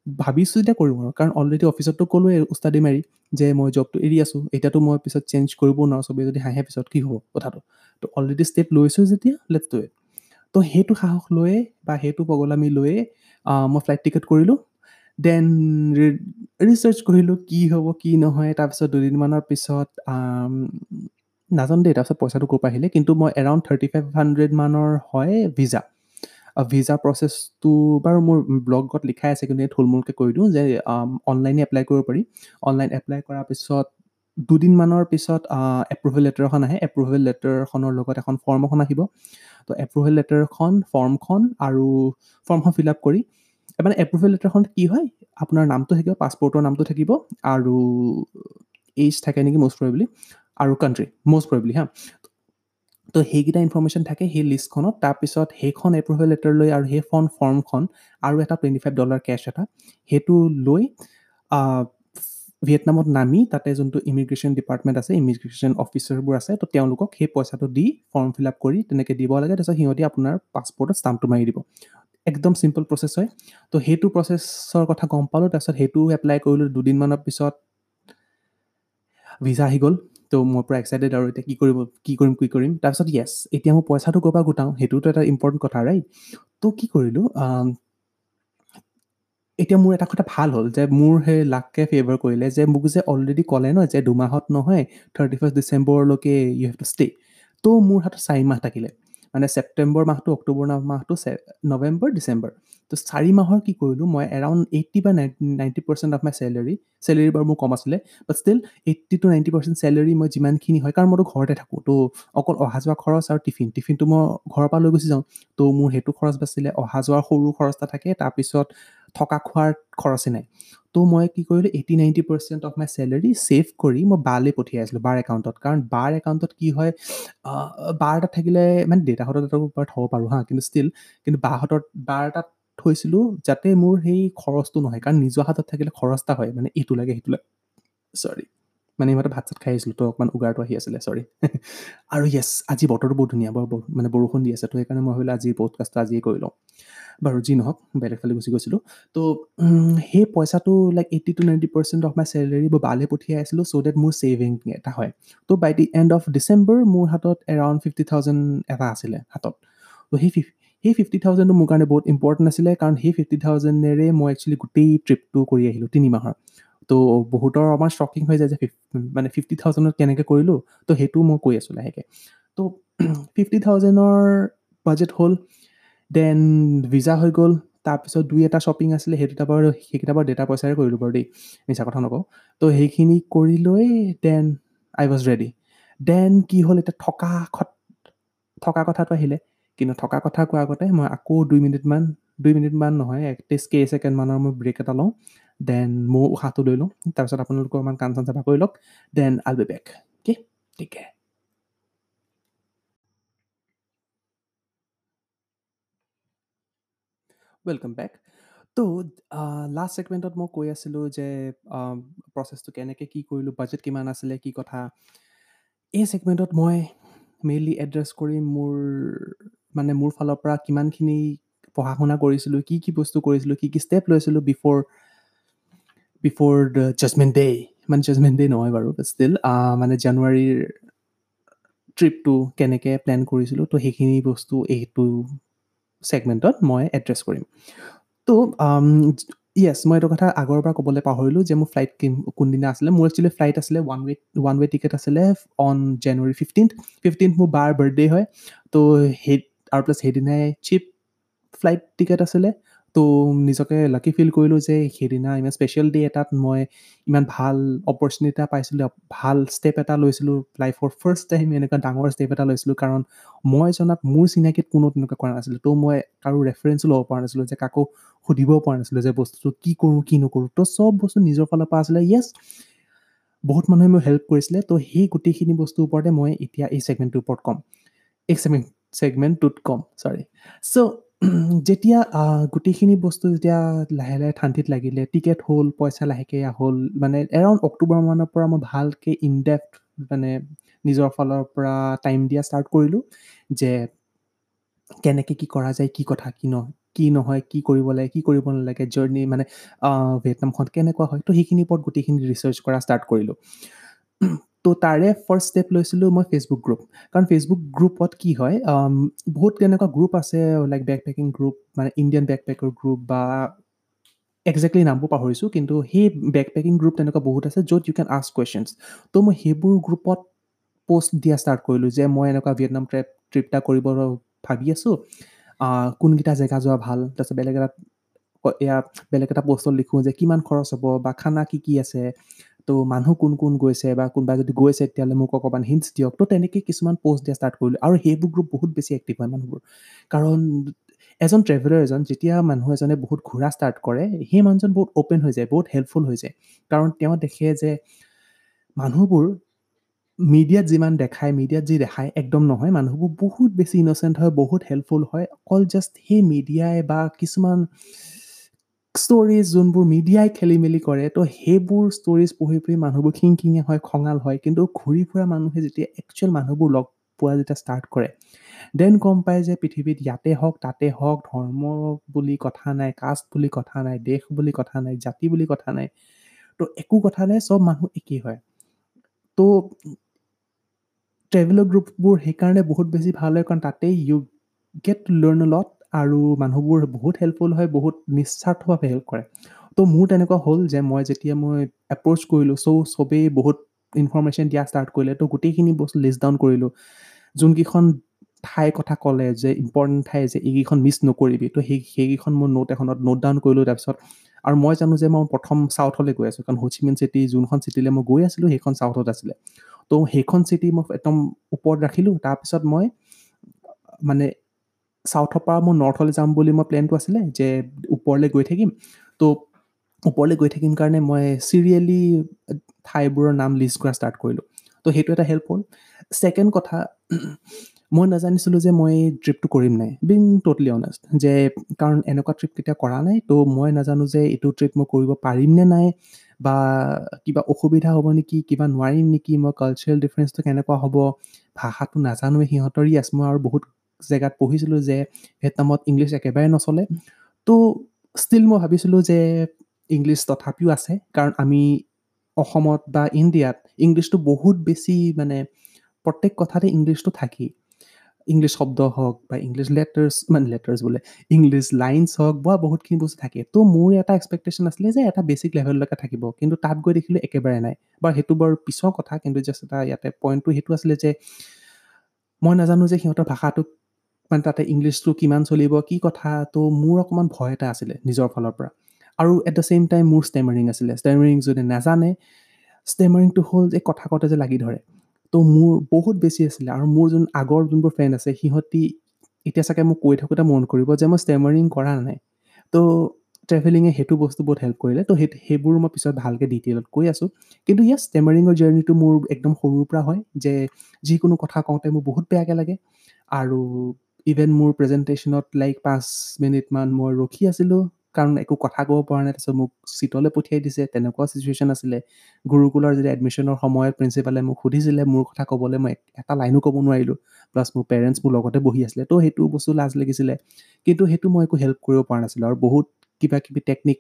ভাবিছোঁ যেতিয়া কৰিম আৰু। কাৰণ অলৰেডি অফিচততো ক'লোৱে উস্তাদি মাৰি যে মই জবটো এৰি আছোঁ এতিয়াতো মই পিছত চেঞ্জ কৰিব নোৱাৰোঁ চবেই যদি হাঁহে পিছত কি হ'ব কথাটো। তো অলৰেডি ষ্টেপ লৈছোঁ যেতিয়া লেটছ ডু ইট তো সেইটো সাহস লৈয়ে বা সেইটো পগলামি লৈয়ে মই ফ্লাইট টিকেট কৰিলোঁ। দেন ৰিচাৰ্চ কৰিলোঁ কি হ'ব কি নহয়। তাৰপিছত দুদিনমানৰ পিছত নাজানো দেই তাৰপিছত পইচাটো ক'ৰ পৰা আহিলে। কিন্তু মই এৰাউণ্ড থাৰ্টি ফাইভ হাণ্ড্ৰেড মানৰ হয় ভিজা ভিজা প্ৰচেছটো বাৰু মোৰ ব্লগত লিখাই আছে কিন্তু থুলমূলকৈ কৈ দিওঁ যে অনলাইনে এপ্লাই কৰিব পাৰি। অনলাইন এপ্লাই কৰাৰ পিছত দুদিনমানৰ পিছত এপ্ৰুভেল লেটাৰ এখন আহে। এপ্ৰুভেল লেটাৰখনৰ লগত এখন ফৰ্ম এখন আহিব। তো এপ্ৰুভেল লেটাৰখন ফৰ্মখন আৰু ফৰ্মখন ফিল আপ কৰি মানে এপ্ৰুভেল লেটাৰখন কি হয় আপোনাৰ নামটো থাকিব পাছপৰ্টৰ নামটো থাকিব আৰু এইজ থাকে নেকি মষ্ট প্ৰবেবলি আৰু কাণ্ট্ৰি মষ্ট প্ৰবেবলি হা। তো সেইকেইটা ইনফৰ্মেশ্যন থাকে সেই লিষ্টখনত তাৰপিছত সেইখন এপ্ৰুভেল লেটাৰ লৈ আৰু সেইখন ফৰ্মখন আৰু এটা টুৱেণ্টি ফাইভ ডলাৰ কেছ এটা সেইটো লৈ ভিয়েটনামত নামি তাতে যোনটো ইমিগ্ৰেশ্যন ডিপাৰ্টমেণ্ট আছে ইমিগ্ৰেশ্যন অফিচাৰবোৰ আছে তো তেওঁলোকক সেই পইচাটো দি ফৰ্ম ফিল আপ কৰি তেনেকৈ দিব লাগে তাৰপিছত সিহঁতি আপোনাৰ পাছপৰ্টত ষ্টাম্পটো মাৰি দিব। একদম চিম্পল প্ৰচেছ হয়। তো সেইটো প্ৰচেছৰ কথা গম পালোঁ তাৰপিছত সেইটো এপ্লাই কৰিলোঁ। দুদিনমানৰ পিছত ভিজা আহি গ'ল। তো মই পূৰা এক্সাইটেড আৰু এতিয়া কি কৰিব কি কৰিম কি কৰিম। তাৰপিছত য়েছ এতিয়া মই পইচাটো ক'ৰ পৰা গোটাওঁ সেইটোতো এটা ইম্পৰ্টেণ্ট কথা ৰাইট তো কি কৰিলোঁ এতিয়া মোৰ এটা কথা ভাল হ'ল যে মোৰ সেই লাককে ফেভাৰ কৰিলে যে মোক যে অলৰেডি ক'লে ন যে দুমাহত নহয় থাৰ্টি ফাৰ্ষ্ট ডিচেম্বৰলৈকে ইউ হেভ টু ষ্টে তো মোৰ হাতত চাৰি মাহ থাকিলে। মানে ছেপ্টেম্বৰ মাহটো অক্টোবৰ মাহটো নৱেম্বৰ ডিচেম্বৰ। তো চাৰি মাহৰ কি কৰিলোঁ মই এৰাউণ্ড এইট্টি বা ninety percent of my salary salary বাৰু মোৰ কম আছিলে but still eighty to ninety percent salary মই যিমানখিনি হয় কাৰণ মইতো ঘৰতে থাকোঁ তো অকল অহা যোৱা খৰচ আৰু টিফিন টিফিনটো মই ঘৰৰ পৰা লৈ গুচি যাওঁ তো মোৰ সেইটো খৰচ বাছিলে অহা যোৱাৰ সৰু খৰচ এটা থাকে তাৰপিছত থকা খোৱাৰ খৰচেই নাই। তো মই কি কৰিলোঁ eighty ninety percent of my salary save কৰি মই বালৈ পঠিয়াই আছিলোঁ বাৰ একাউণ্টত। কাৰণ বাৰ একাউণ্টত কি হয় বাৰ এটাত থাকিলে মানে দেউতাহঁতৰ তাতো বাৰু থ'ব পাৰোঁ হা কিন্তু ষ্টিল কিন্তু বাহঁতৰ বাৰ এটাত থৈছিলোঁ যাতে মোৰ সেই খৰচটো নহয় কাৰণ নিজৰ হাতত থাকিলে খৰচ এটা হয় মানে এইটো লাগে সেইটো লাগে চৰি মানে ইহঁতে ভাত চাত খাই আহিছিলোঁ তো অকণমান উগাৰটো আহি আছিলে চৰি আৰু য়েছ আজি বতৰটো বহুত ধুনীয়া বৰ মানে বৰষুণ দি আছে তো সেইকাৰণে মই ভাবিলোঁ আজি পডকাষ্টটো আজিয়ে কৰি লওঁ। বাৰু যি নহওক বেলেগ ফালে গুচি গৈছিলোঁ। তো সেই পইচাটো like eighty to ninety percent of my salary মই বালে পঠিয়াই আছিলোঁ চ' ডেট মোৰ ছেভিং এটা হয়। তো by the end of December মোৰ হাতত এৰাউণ্ড ফিফটি থাউজেণ্ড এটা আছিলে হাতত। তো সেই সেই ফিফটি থাউজেণ্ডটো মোৰ কাৰণে বহুত ইম্পৰ্টেণ্ট আছিলে কাৰণ সেই ফিফটি থাউজেণ্ডেৰে মই একচুৱেলি গোটেই ট্ৰিপটো কৰি আহিলোঁ তিনি মাহৰ। তো বহুতৰ আমাৰ শ্বকিং হৈ যায় যে মানে ফিফটি থাউজেণ্ডত কেনেকৈ কৰিলোঁ তো সেইটো মই কৈ আছোঁ লাহেকৈ। তো ফিফটি থাউজেণ্ডৰ বাজেট হ'ল দেন ভিজা হৈ গ'ল তাৰপিছত দুই এটা শ্বপিং আছিলে সেই দুটা বাৰু সেইকেইটা বাৰু ডেটা পইচাৰে কৰিলোঁ বাৰু দেই মিছা কথা নকওঁ। তো সেইখিনি কৰি লৈ then I was ready then কি হ'ল এতিয়া থকা থকা কথাটো আহিলে কিন্তু থকা কথা কোৱাৰ আগতে মই আকৌ দুই মিনিটমান দুই মিনিটমান নহয় এটলিষ্ট কেই ছেকেণ্ডমানৰ মই ব্ৰেক এটা লওঁ। দেন ময়ো উশাহটো লৈ লওঁ তাৰপিছত আপোনালোকৰ অকণমান কাণ চান চাফা কৰি লওক then I'll be back okay ঠিক আছে ৱেলকাম বেক তো লাষ্ট ছেগমেণ্টত মই কৈ আছিলোঁ যে প্ৰচেছটো কেনেকৈ কি কৰিলোঁ বাজেট কিমান আছিলে কি কথা এই ছেগমেণ্টত মই মেইনলি এড্ৰেছ কৰিম মোৰ মানে মোৰ ফালৰ পৰা কিমানখিনি পঢ়া শুনা কৰিছিলোঁ কি কি বস্তু কৰিছিলোঁ কি কি ষ্টেপ লৈছিলোঁ before before the judgement day মানে জাজমেণ্ট ডে নহয় বাৰু ষ্টিল মানে জানুৱাৰীৰ ট্ৰিপটো কেনেকৈ প্লেন কৰিছিলোঁ তো সেইখিনি বস্তু এইটো ছেগমেণ্টত মই এড্ৰেছ কৰিম। তো য়েছ মই এইটো কথা আগৰ পৰা ক'বলৈ পাহৰিলোঁ যে মোৰ ফ্লাইট কোনদিনা আছিলে মোৰ একচুৱেলি ফ্লাইট আছিলে one way one way ticket আছিলে অন জানুৱাৰী ফিফটিন্থ ফিফটিন্থ মোৰ বাৰ বাৰ্থডে হয় তো সেই আৰু প্লাছ সেইদিনাই চিপ ফ্লাইট টিকেট আছিলে। তো নিজকে লাকি ফিল কৰিলোঁ যে সেইদিনা ইমান স্পেচিয়েল ডে এটাত মই ইমান ভাল অপৰচুনিটি এটা পাইছিলোঁ ভাল ষ্টেপ এটা লৈছিলোঁ লাইফৰ ফাৰ্ষ্ট টাইম এনেকুৱা ডাঙৰ ষ্টেপ এটা লৈছিলোঁ কাৰণ মই জনাত মোৰ চিনাকিত কোনো তেনেকুৱা কৰা নাছিলোঁ। তো মই কাৰো ৰেফাৰেঞ্চো ল'ব পৰা নাছিলোঁ যে কাকো সুধিব পৰা নাছিলোঁ যে বস্তুটো কি কৰোঁ কি নকৰোঁ। তো চব বস্তু নিজৰ ফালৰ পৰা আছিলে। য়েছ বহুত মানুহে মোক হেল্প কৰিছিলে। তো সেই গোটেইখিনি বস্তুৰ ওপৰতে মই এতিয়া এই ছেগমেণ্টটোৰ ওপৰত ক'ম। এই ছেগমেণ্ট ছেগমেণ্টটোত ক'ম চৰি চ' যেতিয়া গোটেইখিনি বস্তু যেতিয়া লাহে লাহে ঠাণ্ডিত লাগিলে টিকেট হ'ল পইচা লাহেকৈ হ'ল মানে এৰাউণ্ড অক্টোবৰ মানৰ পৰা মই ভালকৈ ইনডেপ্থ মানে নিজৰ ফালৰ পৰা টাইম দিয়া ষ্টাৰ্ট কৰিলোঁ যে কেনেকৈ কি কৰা যায় কি কথা কি নহয় কি নহয় কি কৰিব লাগে কি কৰিব নালাগে জাৰ্ণি মানে ভিয়েটনামখন কেনেকুৱা হয় তো সেইখিনিৰ ওপৰত গোটেইখিনি ৰিচাৰ্চ কৰা ষ্টাৰ্ট কৰিলোঁ। তো তাৰে ফাৰ্ষ্ট ষ্টেপ লৈছিলোঁ মই ফেচবুক গ্ৰুপ কাৰণ ফেচবুক গ্ৰুপত কি হয় বহুত তেনেকুৱা গ্ৰুপ আছে লাইক বেক পেকিং গ্ৰুপ মানে ইণ্ডিয়ান বেক পেকাৰ গ্ৰুপ বা একজেক্টলি নামবোৰ পাহৰিছোঁ কিন্তু সেই বেক পেকিং গ্ৰুপ তেনেকুৱা বহুত আছে য'ত ইউ কেন আস্ক কুৱেশ্যনছ তো মই সেইবোৰ গ্ৰুপত পষ্ট দিয়া ষ্টাৰ্ট কৰিলোঁ যে মই এনেকুৱা ভিয়েটনাম ট্ৰেপ ট্ৰিপ এটা কৰিব ভাবি আছোঁ। কোনকেইটা জেগা যোৱা ভাল তাৰপিছত বেলেগ এটা এয়া বেলেগ এটা পষ্টত লিখোঁ যে কিমান খৰচ হ'ব বা খানা কি কি আছে। তো মানুহ কোন কোন গৈছে বা কোনোবা যদি গৈছে তেতিয়াহ'লে মোক অকণমান হিণ্টছ দিয়ক। তো তেনেকৈ কিছুমান পষ্ট দিয়া ষ্টাৰ্ট কৰিলোঁ আৰু সেইবোৰ গ্ৰুপ বহুত বেছি এক্টিভ হয় মানুহবোৰ। কাৰণ এজন ট্ৰেভেলাৰ এজন যেতিয়া মানুহ এজনে বহুত ঘূৰা ষ্টাৰ্ট কৰে সেই মানুহজন বহুত অ'পেন হৈ যায় বহুত হেল্পফুল হৈ যায়। কাৰণ তেওঁ দেখে যে মানুহবোৰ মিডিয়াত যিমান দেখায় মিডিয়াত যি দেখায় একদম নহয়। মানুহবোৰ বহুত বেছি ইন'চেণ্ট হয় বহুত হেল্পফুল হয়। অকল জাষ্ট সেই মিডিয়াই বা কিছুমান ষ্টৰিজ যোনবোৰ মিডিয়াই খেলি মেলি কৰে তো সেইবোৰ ষ্টৰিজ পঢ়ি পঢ়ি মানুহবোৰ খিংখিঙীয়া হয় খঙাল হয়। কিন্তু ঘূৰি ফুৰা মানুহে যেতিয়া একচুৱেল মানুহবোৰ লগ পোৱা যেতিয়া ষ্টাৰ্ট কৰে দেন গম পায় যে পৃথিৱীত ইয়াতে হওক তাতে হওক ধৰ্ম বুলি কথা নাই কাষ্ট বুলি কথা নাই দেশ বুলি কথা নাই জাতি বুলি কথা নাই তো একো কথা নাই চব মানুহ একেই হয়। তো ট্ৰেভেলৰ গ্ৰুপবোৰ সেইকাৰণে বহুত বেছি ভাল হয় কাৰণ তাতেই you get to learn lot আৰু মানুহবোৰ বহুত হেল্পফুল হয় বহুত নিস্বাৰ্থভাৱে হেল্প কৰে। তো মোৰ তেনেকুৱা হ'ল যে মই যেতিয়া মই এপ্ৰ'চ কৰিলোঁ চ' চবেই বহুত ইনফৰ্মেশ্যন দিয়া ষ্টাৰ্ট কৰিলে তো গোটেইখিনি বস্তু লিষ্ট ডাউন কৰিলোঁ। যোনকেইখন ঠাইৰ কথা ক'লে যে ইম্পৰ্টেণ্ট ঠাই যে এইকেইখন মিছ নকৰিবি তো সেই সেইকেইখন মই নোট এখনত নোট ডাউন কৰিলোঁ তাৰপিছত আৰু মই জানো যে মই প্ৰথম চাউথলৈ গৈ আছোঁ কাৰণ হোচিমিন চিটি যোনখন চিটিলৈ মই গৈ আছিলোঁ সেইখন চাউথত আছিলে। তো সেইখন চিটি মই একদম ওপৰত ৰাখিলোঁ তাৰপিছত মই মানে চাউথৰ পৰা মই নৰ্থলৈ যাম বুলি মই প্লেনটো আছিলে যে ওপৰলৈ গৈ থাকিম। তো ওপৰলৈ গৈ থাকিম কাৰণে মই চিৰিয়েলি ঠাইবোৰৰ নাম লিষ্ট কৰা ষ্টাৰ্ট কৰিলোঁ। তো সেইটো এটা হেল্প হ'ল। ছেকেণ্ড কথা মই নাজানিছিলোঁ যে মই ট্ৰিপটো কৰিম নাই। বিং ট'টেলি অনেষ্ট যে কাৰণ এনেকুৱা ট্ৰিপ কেতিয়া কৰা নাই তো মই নাজানো যে এইটো ট্ৰিপ মই কৰিব পাৰিম নে নাই বা কিবা অসুবিধা হ'ব নেকি কিবা নোৱাৰিম নেকি মই কালচাৰেল ডিফাৰেঞ্চটো কেনেকুৱা হ'ব ভাষাটো নাজানোৱে সিহঁতৰ য়েছ মই আৰু বহুত জেগাত পঢ়িছিলোঁ যে ভিয়েটনামত ইংলিছ একেবাৰে নচলে। তো ষ্টিল মই ভাবিছিলোঁ যে ইংলিছ তথাপিও আছে কাৰণ আমি অসমত বা ইণ্ডিয়াত ইংলিছটো বহুত বেছি মানে প্ৰত্যেক কথাতে ইংলিছটো থাকেই ইংলিছ শব্দ হওক বা ইংলিছ লেটাৰ্ছ মানে লেটাৰ্ছ বোলে ইংলিছ লাইনছ হওক বা বহুতখিনি বস্তু থাকে। তো মোৰ এটা এক্সপেক্টেশ্যন আছিলে যে এটা বেছিক লেভেললৈকে থাকিব কিন্তু তাত গৈ দেখিলোঁ একেবাৰে নাই। বা সেইটো বাৰু পিছৰ কথা কিন্তু জাষ্ট এটা ইয়াতে পইণ্টটো সেইটো আছিলে যে মই নাজানো যে সিহঁতৰ ভাষাটো মানে তাতে ইংলিছটো কিমান চলিব কি কথা তো মোৰ অকণমান ভয় এটা আছিলে নিজৰ ফালৰ পৰা। আৰু এট দ্য ছেইম টাইম মোৰ ষ্টেমাৰিং আছিলে। ষ্টেমাৰিং যদি নাজানে ষ্টেমাৰিংটো হ'ল যে কথা কওঁতে যে লাগি ধৰে। তো মোৰ বহুত বেছি আছিলে আৰু মোৰ যোন আগৰ যোনবোৰ ফ্ৰেণ্ড আছে সিহঁতি এতিয়া চাগে মোক কৈ থাকোঁতে মন কৰিব যে মই ষ্টেমাৰিং কৰা নাই। তো ট্ৰেভেলিঙে সেইটো বস্তু বহুত হেল্প কৰিলে। তো সেই সেইবোৰ মই পিছত ভালকৈ ডিটেইলত কৈ আছোঁ। কিন্তু ইয়াছ ষ্টেমাৰিঙৰ জাৰ্ণিটো মোৰ একদম সৰুৰ পৰা হয় যে যিকোনো কথা কওঁতে মোৰ বহুত বেয়াকৈ লাগে। আৰু ইভেন মোৰ প্ৰেজেণ্টেশ্যনত লাইক পাঁচ মিনিটমান মই ৰখি আছিলোঁ। কাৰণ একো কথা ক'ব পৰা নাই তাৰপিছত মোক চিটলৈ পঠিয়াই দিছে। তেনেকুৱা চিচুৱেশ্যন আছিলে। গুৰুকুলৰ যদি এডমিশ্যনৰ সময়ত প্ৰিন্সিপালে মোক সুধিছিলে মোৰ কথা ক'বলৈ মই এটা লাইনো ক'ব নোৱাৰিলোঁ। প্লাছ মোৰ পেৰেণ্টছ মোৰ লগতে বহি আছিলে। তো সেইটো বস্তু লাজ লাগিছিলে। কিন্তু সেইটো মই একো হেল্প কৰিব পৰা নাছিলোঁ। আৰু বহুত কিবা কিবি টেকনিক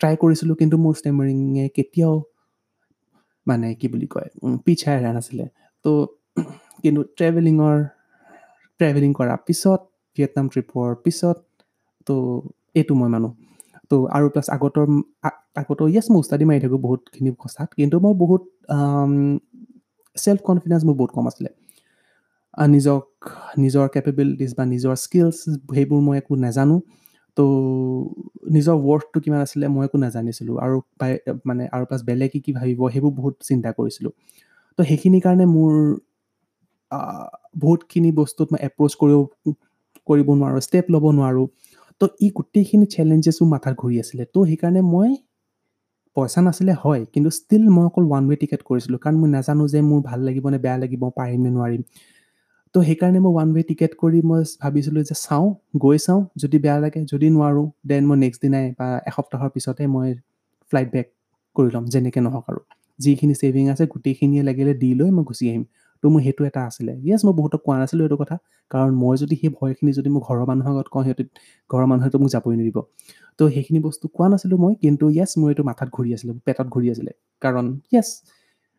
ট্ৰাই কৰিছিলোঁ। কিন্তু মোৰ ষ্টেমাৰিঙে কেতিয়াও মানে কি বুলি কয় পিছাই এৰা নাছিলে। তো কিন্তু ট্ৰেভেলিঙৰ ট্ৰেভেলিং কৰাৰ পিছত ভিয়েটনাম ট্ৰিপৰ পিছত তো এইটো মই মানো। তো আৰু প্লাছ আগতৰ আগতো য়েছ মই উস্তাদি মাৰি থাকোঁ বহুতখিনি কথাত কিন্তু মই বহুত ছেল্ফ কনফিডেঞ্চ মোৰ বহুত কম আছিলে। নিজক নিজৰ কেপেবিলিটিজ বা নিজৰ স্কিলছ সেইবোৰ মই একো নাজানো। তো নিজৰ ৱৰ্থটো কিমান আছিলে মই একো নাজানিছিলোঁ। আৰু মানে আৰু প্লাছ বেলেগে কি ভাবিব সেইবোৰ বহুত চিন্তা কৰিছিলোঁ। তো সেইখিনিৰ কাৰণে মোৰ বহুতখিনি বস্তুত মই এপ্ৰ'চ কৰিব কৰিব নোৱাৰোঁ ষ্টেপ ল'ব নোৱাৰোঁ। তো ই গোটেইখিনি চেলেঞ্জেছো মাথাত ঘূৰি আছিলে। তো সেইকাৰণে মই পইচা নাছিলে হয় কিন্তু ষ্টিল মই অকল ওৱান ৱে টিকেট কৰিছিলোঁ। কাৰণ মই নাজানো যে মোৰ ভাল লাগিব নে বেয়া লাগিব পাৰিম নে নোৱাৰিম। তো সেইকাৰণে মই ওৱান ৱে টিকেট কৰি মই ভাবিছিলোঁ যে চাওঁ গৈ চাওঁ যদি বেয়া লাগে যদি নোৱাৰোঁ দেন মই নেক্সট দিনাই বা এসপ্তাহৰ পিছতে মই ফ্লাইট বেক কৰি ল'ম যেনেকৈ নহওক আৰু। যিখিনি ছেভিং আছে গোটেইখিনিয়ে লাগিলে দি লৈ মই গুচি আহিম। তো মোৰ সেইটো এটা আছিলে। য়েছ মই বহুতক কোৱা নাছিলোঁ এইটো কথা। কাৰণ মই যদি সেই ভয়খিনি যদি মোৰ ঘৰৰ মানুহৰ আগত কওঁ সিহঁতে ঘৰৰ মানুহেতো মোক যাবই নিদিব। তো সেইখিনি বস্তু কোৱা নাছিলোঁ মই কিন্তু য়েছ মোৰ এইটো মাথাত ঘূৰি আছিলে পেটত ঘূৰি আছিলে। কাৰণ য়েছ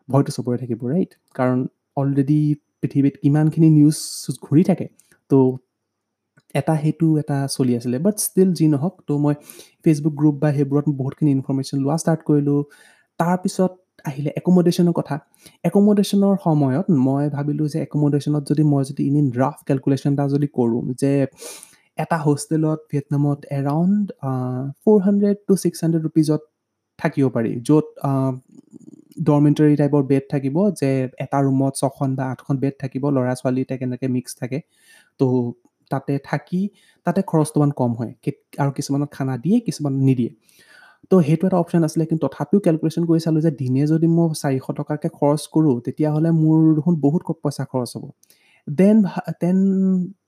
ভয়টো চবৰে থাকিব ৰাইট কাৰণ অলৰেডি পৃথিৱীত কিমানখিনি নিউজ ঘূৰি থাকে তো এটা সেইটো এটা চলি আছিলে। বাট ষ্টিল যি নহওক তো মই ফেচবুক গ্ৰুপ বা সেইবোৰত বহুতখিনি ইনফৰ্মেশ্যন লোৱা ষ্টাৰ্ট কৰিলোঁ। তাৰপিছত আহিলে একমডেশ্যনৰ কথা। একমডেশ্যনৰ সময়ত মই ভাবিলোঁ যে একমডেশ্যনত যদি মই যদি ইন ইন ৰাফ কেলকুলেশ্যন এটা যদি কৰোঁ যে এটা হোষ্টেলত ভিয়েটনামত around four hundred to six hundred ৰুপিজত থাকিব পাৰি য'ত ডৰমেণ্টৰী টাইপৰ বেড থাকিব যে এটা ৰুমত ছখন বা আঠখন বেড থাকিব ল'ৰা ছোৱালী কেনেকৈ মিক্স থাকে। তো তাতে থাকি তাতে খৰচটো অকণমান কম হয়। আৰু কিছুমানত খানা দিয়ে কিছুমানত নিদিয়ে। তো সেইটো এটা অপশ্যন আছিলে কিন্তু তথাপিও কেলকুলেশ্যন কৰি চালোঁ যে দিনে যদি মই চাৰিশ টকাকৈ খৰচ কৰোঁ তেতিয়াহ'লে মোৰ দেখোন বহুত পইচা খৰচ হ'ব। দেন দেন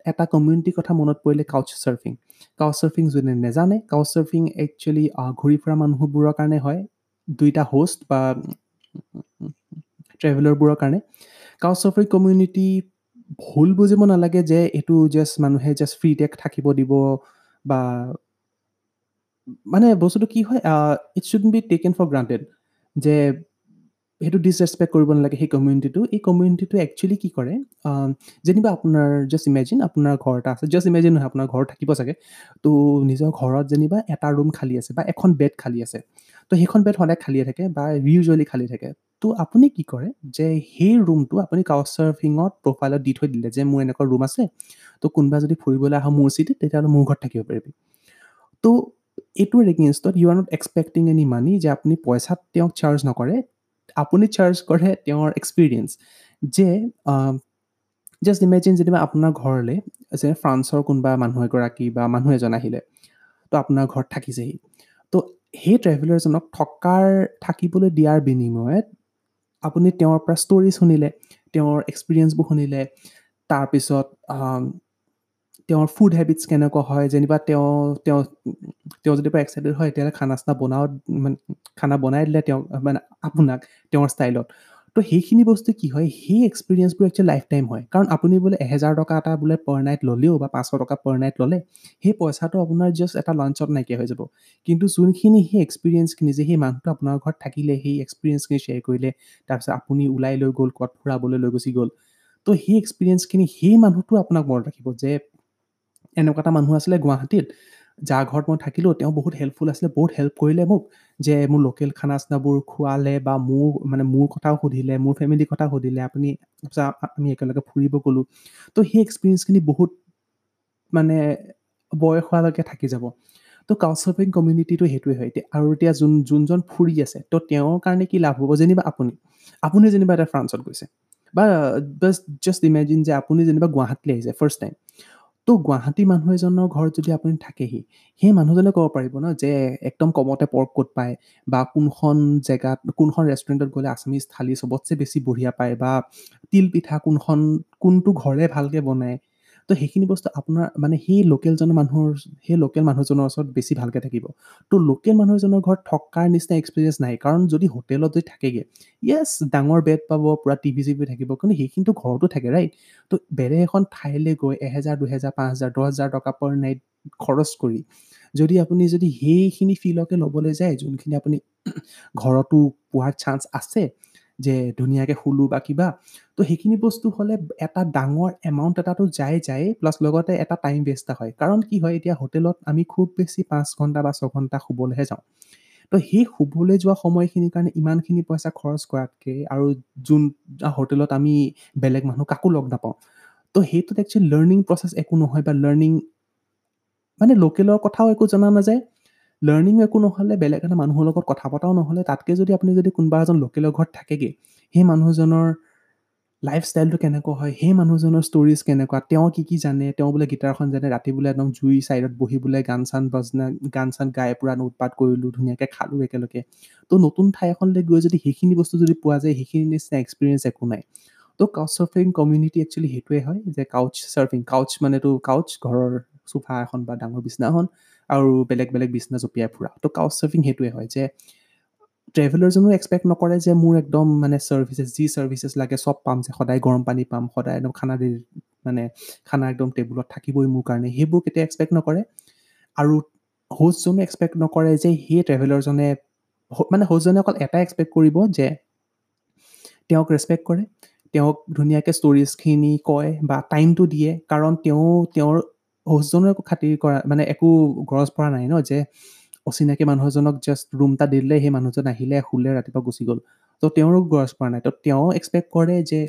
এটা কমিউনিটিৰ কথা মনত পৰিলে কাউচ চাৰ্ফিং কাউচ চাৰ্ফিং যোনে নেজানে কাউচ চাৰ্ফিং একচুৱেলি ঘূৰি ফুৰা মানুহবোৰৰ কাৰণে হয় দুইটা হোষ্ট বা ট্ৰেভেলাৰবোৰৰ কাৰণে। কাউচ চাৰ্ফিং কমিউনিটি ভুল বুজিব নালাগে যে এইটো জাষ্ট মানুহে জাষ্ট ফ্ৰী টেক থাকিব দিব বা মানে বস্তুটো কি হয় it should be taken for granted যে সেইটো ডিছৰেচপেক্ট কৰিব নালাগে সেই কমিউনিটিটো এই কমিউনিটিটো একচুৱেলি কি কৰে যেনিবা আপোনাৰ জাষ্ট ইমেজিন আপোনাৰ ঘৰ এটা আছে জাষ্ট ইমেজিন নহয় আপোনাৰ ঘৰ থাকিব চাগে। তো নিজৰ ঘৰত যেনিবা এটা ৰুম খালী আছে বা এখন বেড খালী আছে। তো সেইখন বেড সদায় খালীয়ে থাকে বা ইউজুৱেলি খালী থাকে। তো আপুনি কি কৰে যে সেই ৰুমটো আপুনি কাউচ চাৰ্ফিঙত প্ৰফাইলত দি থৈ দিলে যে মোৰ এনেকুৱা ৰুম আছে তো কোনোবা যদি ফুৰিবলৈ আহোঁ মোৰ চিটিত তেতিয়াহ'লে মোৰ ঘৰত থাকিব পাৰিবি। তো এইটোৰ এগেইনষ্টত you are not expecting any money যে আপুনি পইচাত তেওঁক চাৰ্জ নকৰে। আপুনি চাৰ্জ কৰে তেওঁৰ এক্সপিৰিয়েঞ্চ যে জাষ্ট ইমেজিন যেনিবা আপোনাৰ ঘৰলৈ যে ফ্ৰান্সৰ কোনোবা মানুহ এগৰাকী বা মানুহ এজন আহিলে তো আপোনাৰ ঘৰত থাকিছেহি। তো সেই ট্ৰেভেলাৰজনক থকাৰ থাকিবলৈ দিয়াৰ বিনিময়ত আপুনি তেওঁৰ পৰা ষ্টৰি শুনিলে তেওঁৰ এক্সপিৰিয়েঞ্চবোৰ শুনিলে তাৰপিছত তেওঁৰ ফুড হেবিটছ কেনেকুৱা হয় যেনিবা তেওঁ তেওঁ তেওঁ যদি পৰা এক্সাইটেড হয় তেতিয়াহ'লে খানা চানা বনাও মানে খানা বনাই দিলে তেওঁক মানে আপোনাক তেওঁৰ ষ্টাইলত তো। সেইখিনি বস্তু কি হয় সেই এক্সপিৰিয়েঞ্চবোৰ একচুৱেলি লাইফ টাইম হয়। কাৰণ আপুনি বোলে এহেজাৰ টকা এটা বোলে পাৰ নাইট ল'লেও বা পাঁচশ টকা পাৰ নাইট ল'লে সেই পইচাটো আপোনাৰ জাষ্ট এটা লাঞ্চত নাইকিয়া হৈ যাব। কিন্তু যোনখিনি সেই এক্সপিৰিয়েঞ্চখিনি যে সেই মানুহটো আপোনাৰ ঘৰত থাকিলে সেই এক্সপিৰিয়েঞ্চখিনি শ্বেয়াৰ কৰিলে তাৰপিছত আপুনি ওলাই লৈ গ'ল ক'ত ফুৰাবলৈ লৈ গুচি গ'ল তো সেই এক্সপিৰিয়েঞ্চখিনি সেই মানুহটো আপোনাক মনত ৰাখিব যে এনেকুৱা এটা মানুহ আছিলে গুৱাহাটীত যাৰ ঘৰত মই থাকিলোঁ তেওঁ বহুত হেল্পফুল আছিলে বহুত হেল্প কৰিলে মোক যে মোৰ লোকেল খানা চানাবোৰ খোৱালে বা মোৰ মানে মোৰ কথাও সুধিলে মোৰ ফেমিলিৰ কথা সুধিলে আপুনি আমি একেলগে ফুৰিব গ'লোঁ। তো সেই এক্সপিৰিয়েঞ্চখিনি বহুত মানে বয়স হোৱালৈকে থাকি যাব। তো কাউচ চাৰ্ফিং কমিউনিটিটো সেইটোৱে হয়। এতিয়া আৰু এতিয়া যোন যোনজন ফুৰি আছে তো তেওঁৰ কাৰণে কি লাভ হ'ব? যেনিবা আপুনি আপুনি যেনিবা এটা ফ্ৰান্সত গৈছে বা জাষ্ট ইমেজিন যে আপুনি যেনিবা গুৱাহাটীলৈ আহিছে ফাৰ্ষ্ট টাইম তো গুৱাহাটী মানুহ এজনৰ ঘৰত যদি আপুনি থাকেহি সেই মানুহজনে ক'ব পাৰিব ন যে একদম কমতে পৰ্ক ক'ত পায় বা কোনখন জেগাত কোনখন ৰেষ্টুৰেণ্টত গ'লে আছামিজ থালি চবতছে বেছি বঢ়িয়া পায় বা তিল পিঠা কোনখন কোনটো ঘৰে ভালকৈ বনায়। তো সেইখিনি বস্তু আপোনাৰ মানে সেই লোকেলজনৰ মানুহৰ সেই লোকেল মানুহজনৰ ওচৰত বেছি ভালকৈ থাকিব। তো লোকেল মানুহ এজনৰ ঘৰত থকাৰ নিচিনা এক্সপিৰিয়েঞ্চ নাই। কাৰণ যদি হোটেলত যদি থাকেগৈ য়েছ ডাঙৰ বেড পাব পূৰা টিভি চিভি থাকিব কিন্তু সেইখিনিতো ঘৰতো থাকে ৰাইট তো বেলেগ এখন ঠাইলৈ গৈ এহেজাৰ দুহেজাৰ পাঁচ হাজাৰ দহ হাজাৰ টকা পাৰ নাইট খৰচ কৰি যদি আপুনি যদি সেইখিনি ফিলকে ল'বলৈ যায় যোনখিনি আপুনি ঘৰতো পোৱাৰ চান্স আছে যে ধুনীয়াকৈ শুলো বা কিবা তো সেইখিনি বস্তু হ'লে এটা ডাঙৰ এমাউণ্ট এটাতো যায় যায় প্লাছ লগতে এটা টাইম ৱেষ্ট হয়। কাৰণ কি হয় এতিয়া হোটেলত আমি খুব বেছি পাঁচ ঘণ্টা বা ছঘণ্টা শুবলৈহে যাওঁ। তো সেই শুবলৈ যোৱা সময়খিনিৰ কাৰণে ইমানখিনি পইচা খৰচ কৰাতকৈ আৰু যোন হোটেলত আমি বেলেগ মানুহ কাকো লগ নাপাওঁ তো সেইটোত একচুৱেলি লাৰ্ণিং প্ৰচেছ একো নহয় বা লাৰ্ণিং মানে লোকেলৰ কথাও একো জনা নাযায়। লাৰ্ণিং একো নহ'লে বেলেগ এটা মানুহৰ লগত কথা পতাও নহ'লে তাতকৈ যদি আপুনি যদি কোনোবা এজন লোকেলৰ ঘৰত থাকেগৈ সেই মানুহজনৰ লাইফষ্টাইলটো কেনেকুৱা হয় সেই মানুহজনৰ ষ্টৰিজ কেনেকুৱা তেওঁ কি কি জানে তেওঁ বোলে গীটাৰখন জানে ৰাতি বোলে একদম জুই ছাইডত বহি বোলে গান চান বাজনা গান চান গাই পূৰা উৎপাত কৰিলোঁ ধুনীয়াকৈ খালোঁ একেলগে। তো নতুন ঠাই এখনলৈ গৈ যদি সেইখিনি বস্তু যদি পোৱা যায় সেইখিনি নিচিনা এক্সপিৰিয়েঞ্চ একো নাই। তো কাউচ চাৰ্ফিং কমিউনিটি একচুৱেলি সেইটোৱে হয় যে কাউচ চাৰ্ফিং কাউচ মানেতো কাউচ ঘৰৰ চোফা এখন বা ডাঙৰ বিচনাখন আৰু বেলেগ বেলেগ বিচনা জঁপিয়াই ফুৰা। তো কাউচ চাৰ্ফিং সেইটোৱে হয় যে ট্ৰেভেলাৰজনো এক্সপেক্ট নকৰে যে মোৰ একদম মানে ছাৰ্ভিচেছ যি ছাৰ্ভিচেছ লাগে চব পাম যে সদায় গৰম পানী পাম সদায় একদম খানা মানে খানা একদম টেবুলত থাকিবই মোৰ কাৰণে সেইবোৰ কেতিয়া এক্সপেক্ট নকৰে। আৰু হোষ্টজনে এক্সপেক্ট নকৰে যে সেই ট্ৰেভেলাৰজনে মানে হোষ্টজনে অকল এটাই এক্সপেক্ট কৰিব যে তেওঁক ৰেচপেক্ট কৰে তেওঁক ধুনীয়াকৈ ষ্টৰিজখিনি কয় বা টাইমটো দিয়ে কাৰণ তেওঁ তেওঁৰ হোষ্টজনৰ একো খাতিৰ কৰা মানে একো গৰজ পৰা নাই ন যে অচিনাকি মানুহ এজনক জাষ্ট ৰুম এটা দিলে সেই মানুহজন আহিলে শুলে ৰাতিপুৱা গুচি গ'ল। তো তেওঁৰো গৰজ পৰা নাই। তো তেওঁ এক্সপেক্ট কৰে যে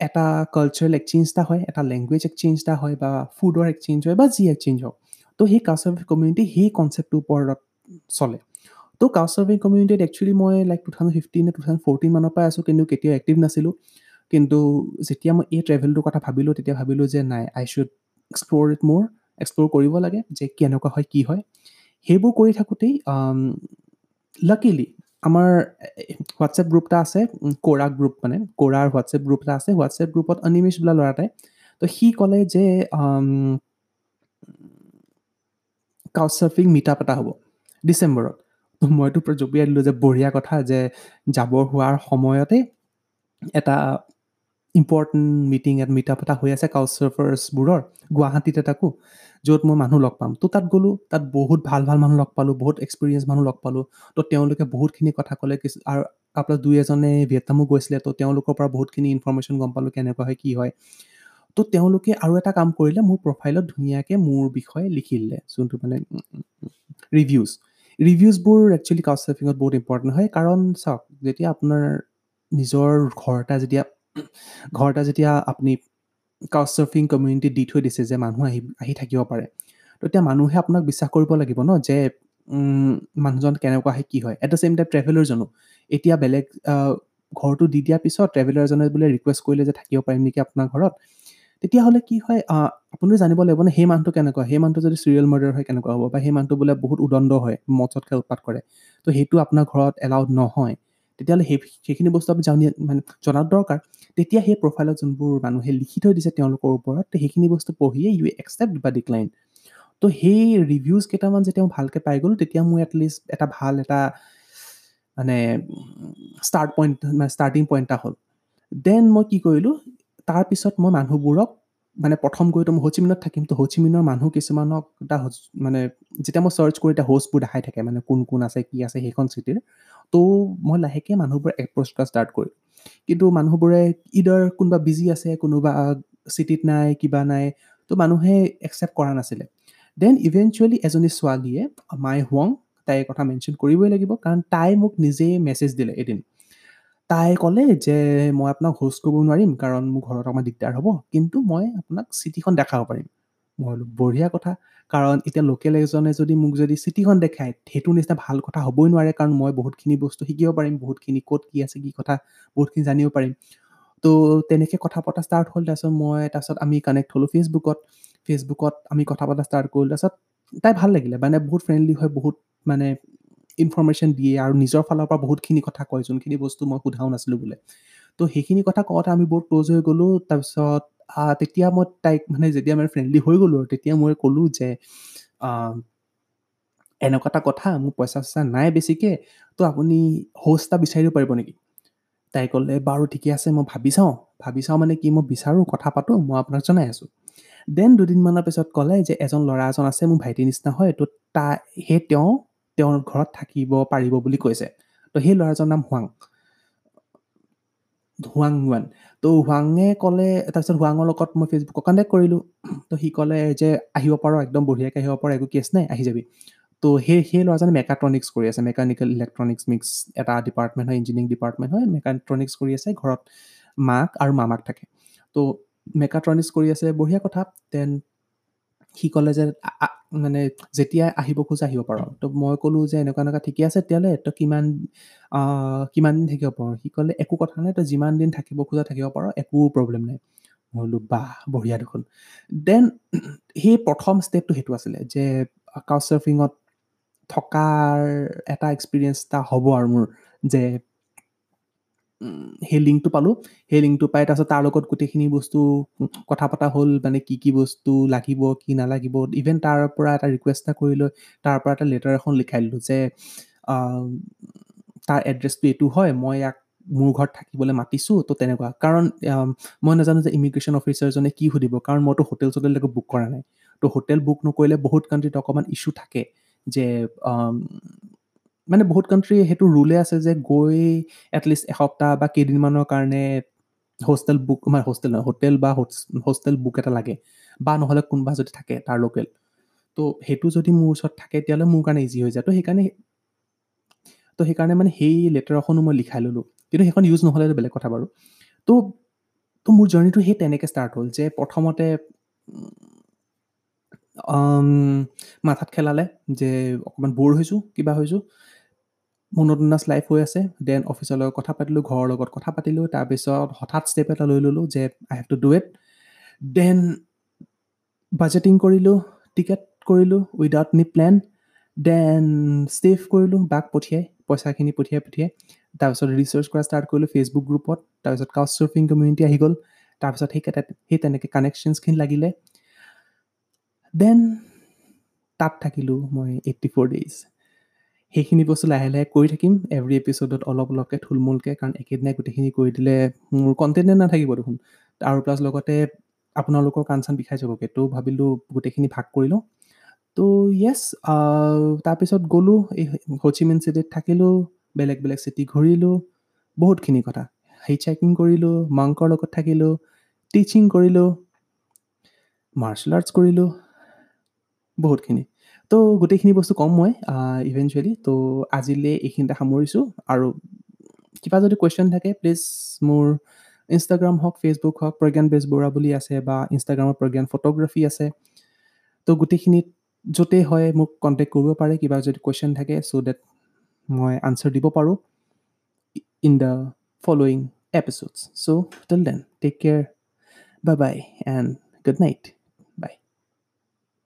এটা কালচাৰেল এক্সচেঞ্জ এটা হয় এটা লেংগুৱেজ এক্সচেঞ্জ এটা হয় বা ফুডৰ এক্সচেঞ্জ হয় বা যি এক্সচেঞ্জ হওক। তো সেই কাউচাৰ কমিউনিটি সেই কনচেপ্টটোৰ ওপৰত চলে। তো কাউচ চাৰ্ভিং কমিউনিটিত একচুৱেলি মই like two thousand fifteen two thousand fourteen মানৰ পৰাই আছোঁ কিন্তু কেতিয়াও এক্টিভ নাছিলোঁ। কিন্তু যেতিয়া মই এই ট্ৰেভেলটোৰ কথা ভাবিলোঁ তেতিয়া ভাবিলোঁ যে নাই আই শ্বুড এক্সপ্ল'ৰ ইট মোৰ এক্সপ্ল'ৰ কৰিব লাগে যে কেনেকুৱা হয় কি হয়। সেইবোৰ কৰি থাকোঁতেই লাকিলি আমাৰ হোৱাটছএপ গ্ৰুপ এটা আছে কোৰা গ্ৰুপ মানে কোৰাৰ হোৱাটছএপ গ্ৰুপ এটা আছে। হোৱাটছএপ গ্ৰুপত অনিমেষ বোলা ল'ৰা এটাই তো সি ক'লে যে কাউচ চাৰ্ফিং মিটআপ এটা হ'ব ডিচেম্বৰত। তো মইতো জপিয়াই দিলোঁ যে বঢ়িয়া কথা যে যাব হোৱাৰ সময়তে এটা ইম্পৰ্টেণ্ট মিটিং এট মিটআপ এটা হৈ আছে কাউচ চাৰ্ফাৰ্ছবোৰৰ গুৱাহাটীতে তাকো য'ত মই মানুহ লগ পাম। তো তাত গ'লোঁ তাত বহুত ভাল ভাল মানুহ লগ পালোঁ বহুত এক্সপিৰিয়েঞ্চ মানুহ লগ পালোঁ। তো তেওঁলোকে বহুতখিনি কথা ক'লে কিছু আৰু আপোনাৰ দুই এজনে ভিয়েটনামো গৈছিলে তো তেওঁলোকৰ পৰা বহুতখিনি ইনফৰ্মেশ্যন গম পালোঁ কেনেকুৱা হয় কি হয়। তো তেওঁলোকে আৰু এটা কাম কৰিলে মোৰ প্ৰফাইলত ধুনীয়াকৈ মোৰ বিষয়ে লিখি দিলে যোনটো মানে ৰিভিউজ ৰিভিউজবোৰ একচুৱেলি কাউচ চাৰ্ফিঙত বহুত ইম্পৰ্টেণ্ট হয় কাৰণ চাওক যেতিয়া আপোনাৰ নিজৰ ঘৰ এটা যেতিয়া ঘৰ এটা যেতিয়া আপুনি কাউচ চাৰ্ফিং কমিউনিটি দি থৈ দিছে যে মানুহ আহি আহি থাকিব পাৰে তেতিয়া মানুহে আপোনাক বিশ্বাস কৰিব লাগিব ন যে মানুহজন কেনেকুৱা আহে কি হয়। এট দ্য ছেইম টাইম ট্ৰেভেলাৰজনো এতিয়া বেলেগ ঘৰটো দি দিয়াৰ পিছত ট্ৰেভেলাৰজনে বোলে ৰিকুৱেষ্ট কৰিলে যে থাকিব পাৰিম নেকি আপোনাৰ ঘৰত তেতিয়াহ'লে কি হয় আপুনি জানিব লাগিব নে সেই মানুহটো কেনেকুৱা সেই মানুহটো যদি চিৰিয়েল মাৰ্ডাৰ হয় কেনেকুৱা হ'ব বা সেই মানুহটো বোলে বহুত উদণ্ড হয় মদ চদকৈ উৎপাত কৰে তো সেইটো আপোনাৰ ঘৰত এলাউড নহয়। তেতিয়াহ'লে সেই সেইখিনি বস্তু আপুনি জানি মানে জনাটো দৰকাৰ। তেতিয়া সেই প্ৰফাইলত যোনবোৰ মানুহে লিখি থৈ দিছে তেওঁলোকৰ ওপৰত সেইখিনি বস্তু পঢ়িয়ে ইউ একচেপ্ট বা ডিক্লাইন তো সেই ৰিভিউজ কেইটামান যেতিয়া মই ভালকৈ পাই গ'লোঁ তেতিয়া মোৰ এটলিষ্ট এটা ভাল এটা মানে ষ্টাৰ্ট পইণ্ট মানে ষ্টাৰ্টিং পইণ্ট এটা হ'ল। দেন মই কি কৰিলোঁ তাৰপিছত মই মানুহবোৰক মানে প্ৰথম গৈতো মই হচিমিনত থাকিম তো হচিমিনৰ মানুহ কিছুমানক এটা মানে যেতিয়া মই চাৰ্চ কৰি এতিয়া হোষ্টবোৰ দেখাই থাকে মানে কোন কোন আছে কি আছে সেইখন চিটিৰ। তো মই লাহেকৈ মানুহবোৰে এপ্ৰ'চ কৰা ষ্টাৰ্ট কৰিলোঁ কিন্তু মানুহবোৰে ইডাৰ কোনোবা বিজি আছে কোনোবা চিটিত নাই কিবা নাই তো মানুহে একচেপ্ট কৰা নাছিলে। দেন ইভেঞ্চুৱেলি এজনী ছোৱালীয়ে মাই হুৱং তাইৰ কথা মেনশ্যন কৰিবই লাগিব কাৰণ তাই মোক নিজেই মেছেজ দিলে এদিন। তাই ক'লে যে মই আপোনাক হোষ্ট কৰিব নোৱাৰিম কাৰণ মোৰ ঘৰত অকণমান দিগদাৰ হ'ব কিন্তু মই আপোনাক চিটিখন দেখাব পাৰিম। মই বোলো বঢ়িয়া কথা কাৰণ এতিয়া লোকেল এজনে যদি মোক যদি চিটিখন দেখায় সেইটো নিচিনা ভাল কথা হ'বই নোৱাৰে কাৰণ মই বহুতখিনি বস্তু শিকিব পাৰিম বহুতখিনি ক'ত কি আছে কি কথা বহুতখিনি জানিব পাৰিম। তো তেনেকৈ কথা পতা ষ্টাৰ্ট হ'ল তাৰপিছত মই তাৰপিছত আমি কানেক্ট হ'লোঁ ফেচবুকত ফেচবুকত আমি কথা পতা ষ্টাৰ্ট কৰিলোঁ তাৰপিছত তাই ভাল লাগিলে মানে বহুত ফ্ৰেণ্ডলি হয় বহুত মানে ইনফৰ্মেশ্যন দিয়ে আৰু নিজৰ ফালৰ পৰা বহুতখিনি কথা কয় যোনখিনি বস্তু মই সোধাও নাছিলোঁ বোলে। তো সেইখিনি কথা কওঁতে আমি বহুত ক্ল'জ হৈ গ'লোঁ তাৰপিছত তেতিয়া মই তাইক মানে যেতিয়া মানে ফ্ৰেণ্ডলি হৈ গ'লোঁ আৰু তেতিয়া মই ক'লোঁ যে এনেকুৱা এটা কথা মোৰ পইচা চইচা নাই বেছিকৈ তো আপুনি হোষ্ট এটা বিচাৰিব পাৰিব নেকি? তাই ক'লে বাৰু ঠিকে আছে মই ভাবি চাওঁ। ভাবি চাওঁ মানে কি মই বিচাৰোঁ কথা পাতোঁ মই আপোনাক জনাই আছোঁ। দেন দুদিনমানৰ পিছত ক'লে যে এজন ল'ৰা এজন আছে মোৰ ভাইটিৰ নিচিনা হয়। তো তাই সেই তেওঁ তেওঁৰ ঘৰত থাকিব পাৰিব বুলি কৈছে। তো সেই ল'ৰাজনৰ নাম হোৱাং। হোৱাং ৱান তো হোৱাঙে ক'লে তাৰপিছত হোৱাঙৰ লগত মই ফেচবুকত কণ্টেক্ট কৰিলোঁ। তো সি ক'লে যে আহিব পাৰ একদম বঢ়িয়াকৈ আহিব পাৰ একো কেছ নাই আহি যাবি। তো সেই সেই ল'ৰাজনে মেকাট্ৰনিক্স কৰি আছে মেকানিকেল ইলেক্ট্ৰনিক্স মিক্স এটা ডিপাৰ্টমেণ্ট হয় ইঞ্জিনিয়াৰিং ডিপাৰ্টমেণ্ট হয় মেকাট্ৰনিক্স কৰি আছে ঘৰত মাক আৰু মামাক থাকে। তো মেকাট্ৰনিক্স কৰি আছে বঢ়িয়া কথা। দেন সি ক'লে যে মানে যেতিয়া আহিব খোজে আহিব পাৰ। তো মই ক'লোঁ যে এনেকুৱা এনেকুৱা ঠিকে আছে তেতিয়াহ'লে তই কিমান কিমান দিন থাকিব পাৰ? সি ক'লে একো কথা নাই তই যিমান দিন থাকিব খোজা থাকিব পাৰ একো প্ৰব্লেম নাই। মই বোলো বাহ বঢ়িয়া দেখোন। দেন সেই প্ৰথম ষ্টেপটো সেইটো আছিলে যে কাউচ চাৰ্ফিঙত থকাৰ এটা এক্সপিৰিয়েঞ্চ এটা হ'ব আৰু মোৰ যে সেই লিংকটো পালোঁ। সেই লিংকটো পাই তাৰপিছত তাৰ লগত গোটেইখিনি বস্তু কথা পতা হ'ল মানে কি কি বস্তু লাগিব কি নালাগিব। ইভেন তাৰ পৰা এটা ৰিকুৱেষ্ট এটা কৰি লৈ তাৰ পৰা এটা লেটাৰ এখন লিখাই দিলোঁ যে তাৰ এড্ৰেছটো এইটো হয় মই ইয়াক মোৰ ঘৰত থাকিবলৈ মাতিছোঁ তো তেনেকুৱা। কাৰণ মই নাজানো যে ইমিগ্ৰেশ্যন অফিচাৰজনে কি সুধিব কাৰণ মইতো হোটেল চোটেল একো বুক কৰা নাই। তো হোটেল বুক নকৰিলে বহুত কাণ্ট্ৰিত অকণমান ইছ্যু থাকে যে মানে বহুত কাণ্ট্ৰি সেইটো ৰুলে আছে যে গৈ এটলিষ্ট এসপ্তাহ বা কেইদিনমানৰ কাৰণে হোষ্টেল বুক মানে হোষ্টেল নহয় হোটেল বা হোষ্টেল বুক এটা লাগে। বা নহ'লে কোনোবা যদি থাকে তাৰ লোকেল তো সেইটো যদি মোৰ ওচৰত থাকে তেতিয়াহ'লে মোৰ কাৰণে ইজি হৈ যায়। তো সেইকাৰণে তো সেইকাৰণে মানে সেই লেটাৰখনো মই লিখাই ল'লোঁ। কিন্তু সেইখন ইউজ নহ'লে বেলেগ কথা বাৰু। তো তো মোৰ জাৰ্ণিটো সেই তেনেকৈ ষ্টাৰ্ট হ'ল যে প্ৰথমতে মাথাত খেলালে যে অকণমান ব'ৰ হৈছোঁ কিবা হৈছোঁ। মনোটনাছ লাইফ হৈ আছে। দেন অফিচৰ লগত কথা পাতিলোঁ ঘৰৰ লগত কথা পাতিলোঁ। তাৰপিছত হঠাৎ ষ্টেপ এটা লৈ ল'লোঁ যে I have to do it then budgeting কৰিলোঁ টিকেট কৰিলোঁ without any plan then save কৰিলোঁ বাক পঠিয়াই পইচাখিনি পঠিয়াই পঠিয়াই। তাৰপিছত ৰিচাৰ্চ কৰা ষ্টাৰ্ট কৰিলোঁ ফেচবুক গ্ৰুপত তাৰপিছত কাউচ চাৰ্ফিং কমিউনিটি আহি গ'ল। তাৰপিছত সেই সেই তেনেকৈ কানেকশ্যনছখিনি লাগিলে। দেন তাত থাকিলোঁ মই এইট্টি ফ'ৰ ডেইজ সেইখিনি বস্তু লাহে লাহে কৰি থাকিম। এভৰি এপিচ'ডত অলপ অলপকৈ থুলমূলকৈ কাৰণ একেদিনাই গোটেইখিনি কৰি দিলে মোৰ কণ্টেণ্টে নাথাকিব দেখোন। আৰু প্লাছ লগতে আপোনালোকৰ কাণ চান বিষাই যাবগৈ তো ভাবিলোঁ গোটেইখিনি ভাগ কৰি লওঁ। তো য়েছ তাৰপিছত গ'লোঁ এই হচিমিন চিটিত থাকিলোঁ বেলেগ বেলেগ চিটি ঘূৰিলোঁ বহুতখিনি কথা। হিট চাইকিং কৰিলোঁ মাংকৰ লগত থাকিলোঁ টিচিং কৰিলোঁ মাৰ্চেল আৰ্টছ কৰিলোঁ বহুতখিনি। তো গোটেইখিনি বস্তু ক'ম মই ইভেঞ্চুৱেলি তো আজিলৈ এইখিনিতে সামৰিছোঁ। আৰু কিবা যদি কুৱেশ্যন থাকে প্লিজ মোৰ ইনষ্টাগ্ৰাম হওক ফেচবুক হওক প্ৰজ্ঞান বেজবৰুৱা বুলি আছে বা ইনষ্টাগ্ৰামত প্ৰজ্ঞান ফটোগ্ৰাফী আছে তো গোটেইখিনিত য'তেই হয় মোক কণ্টেক্ট কৰিব পাৰে কিবা যদি কুৱেশ্যন থাকে চ' ডেট মই আনচাৰ দিব পাৰোঁ in the following episodes so' till then take care bye bye and good night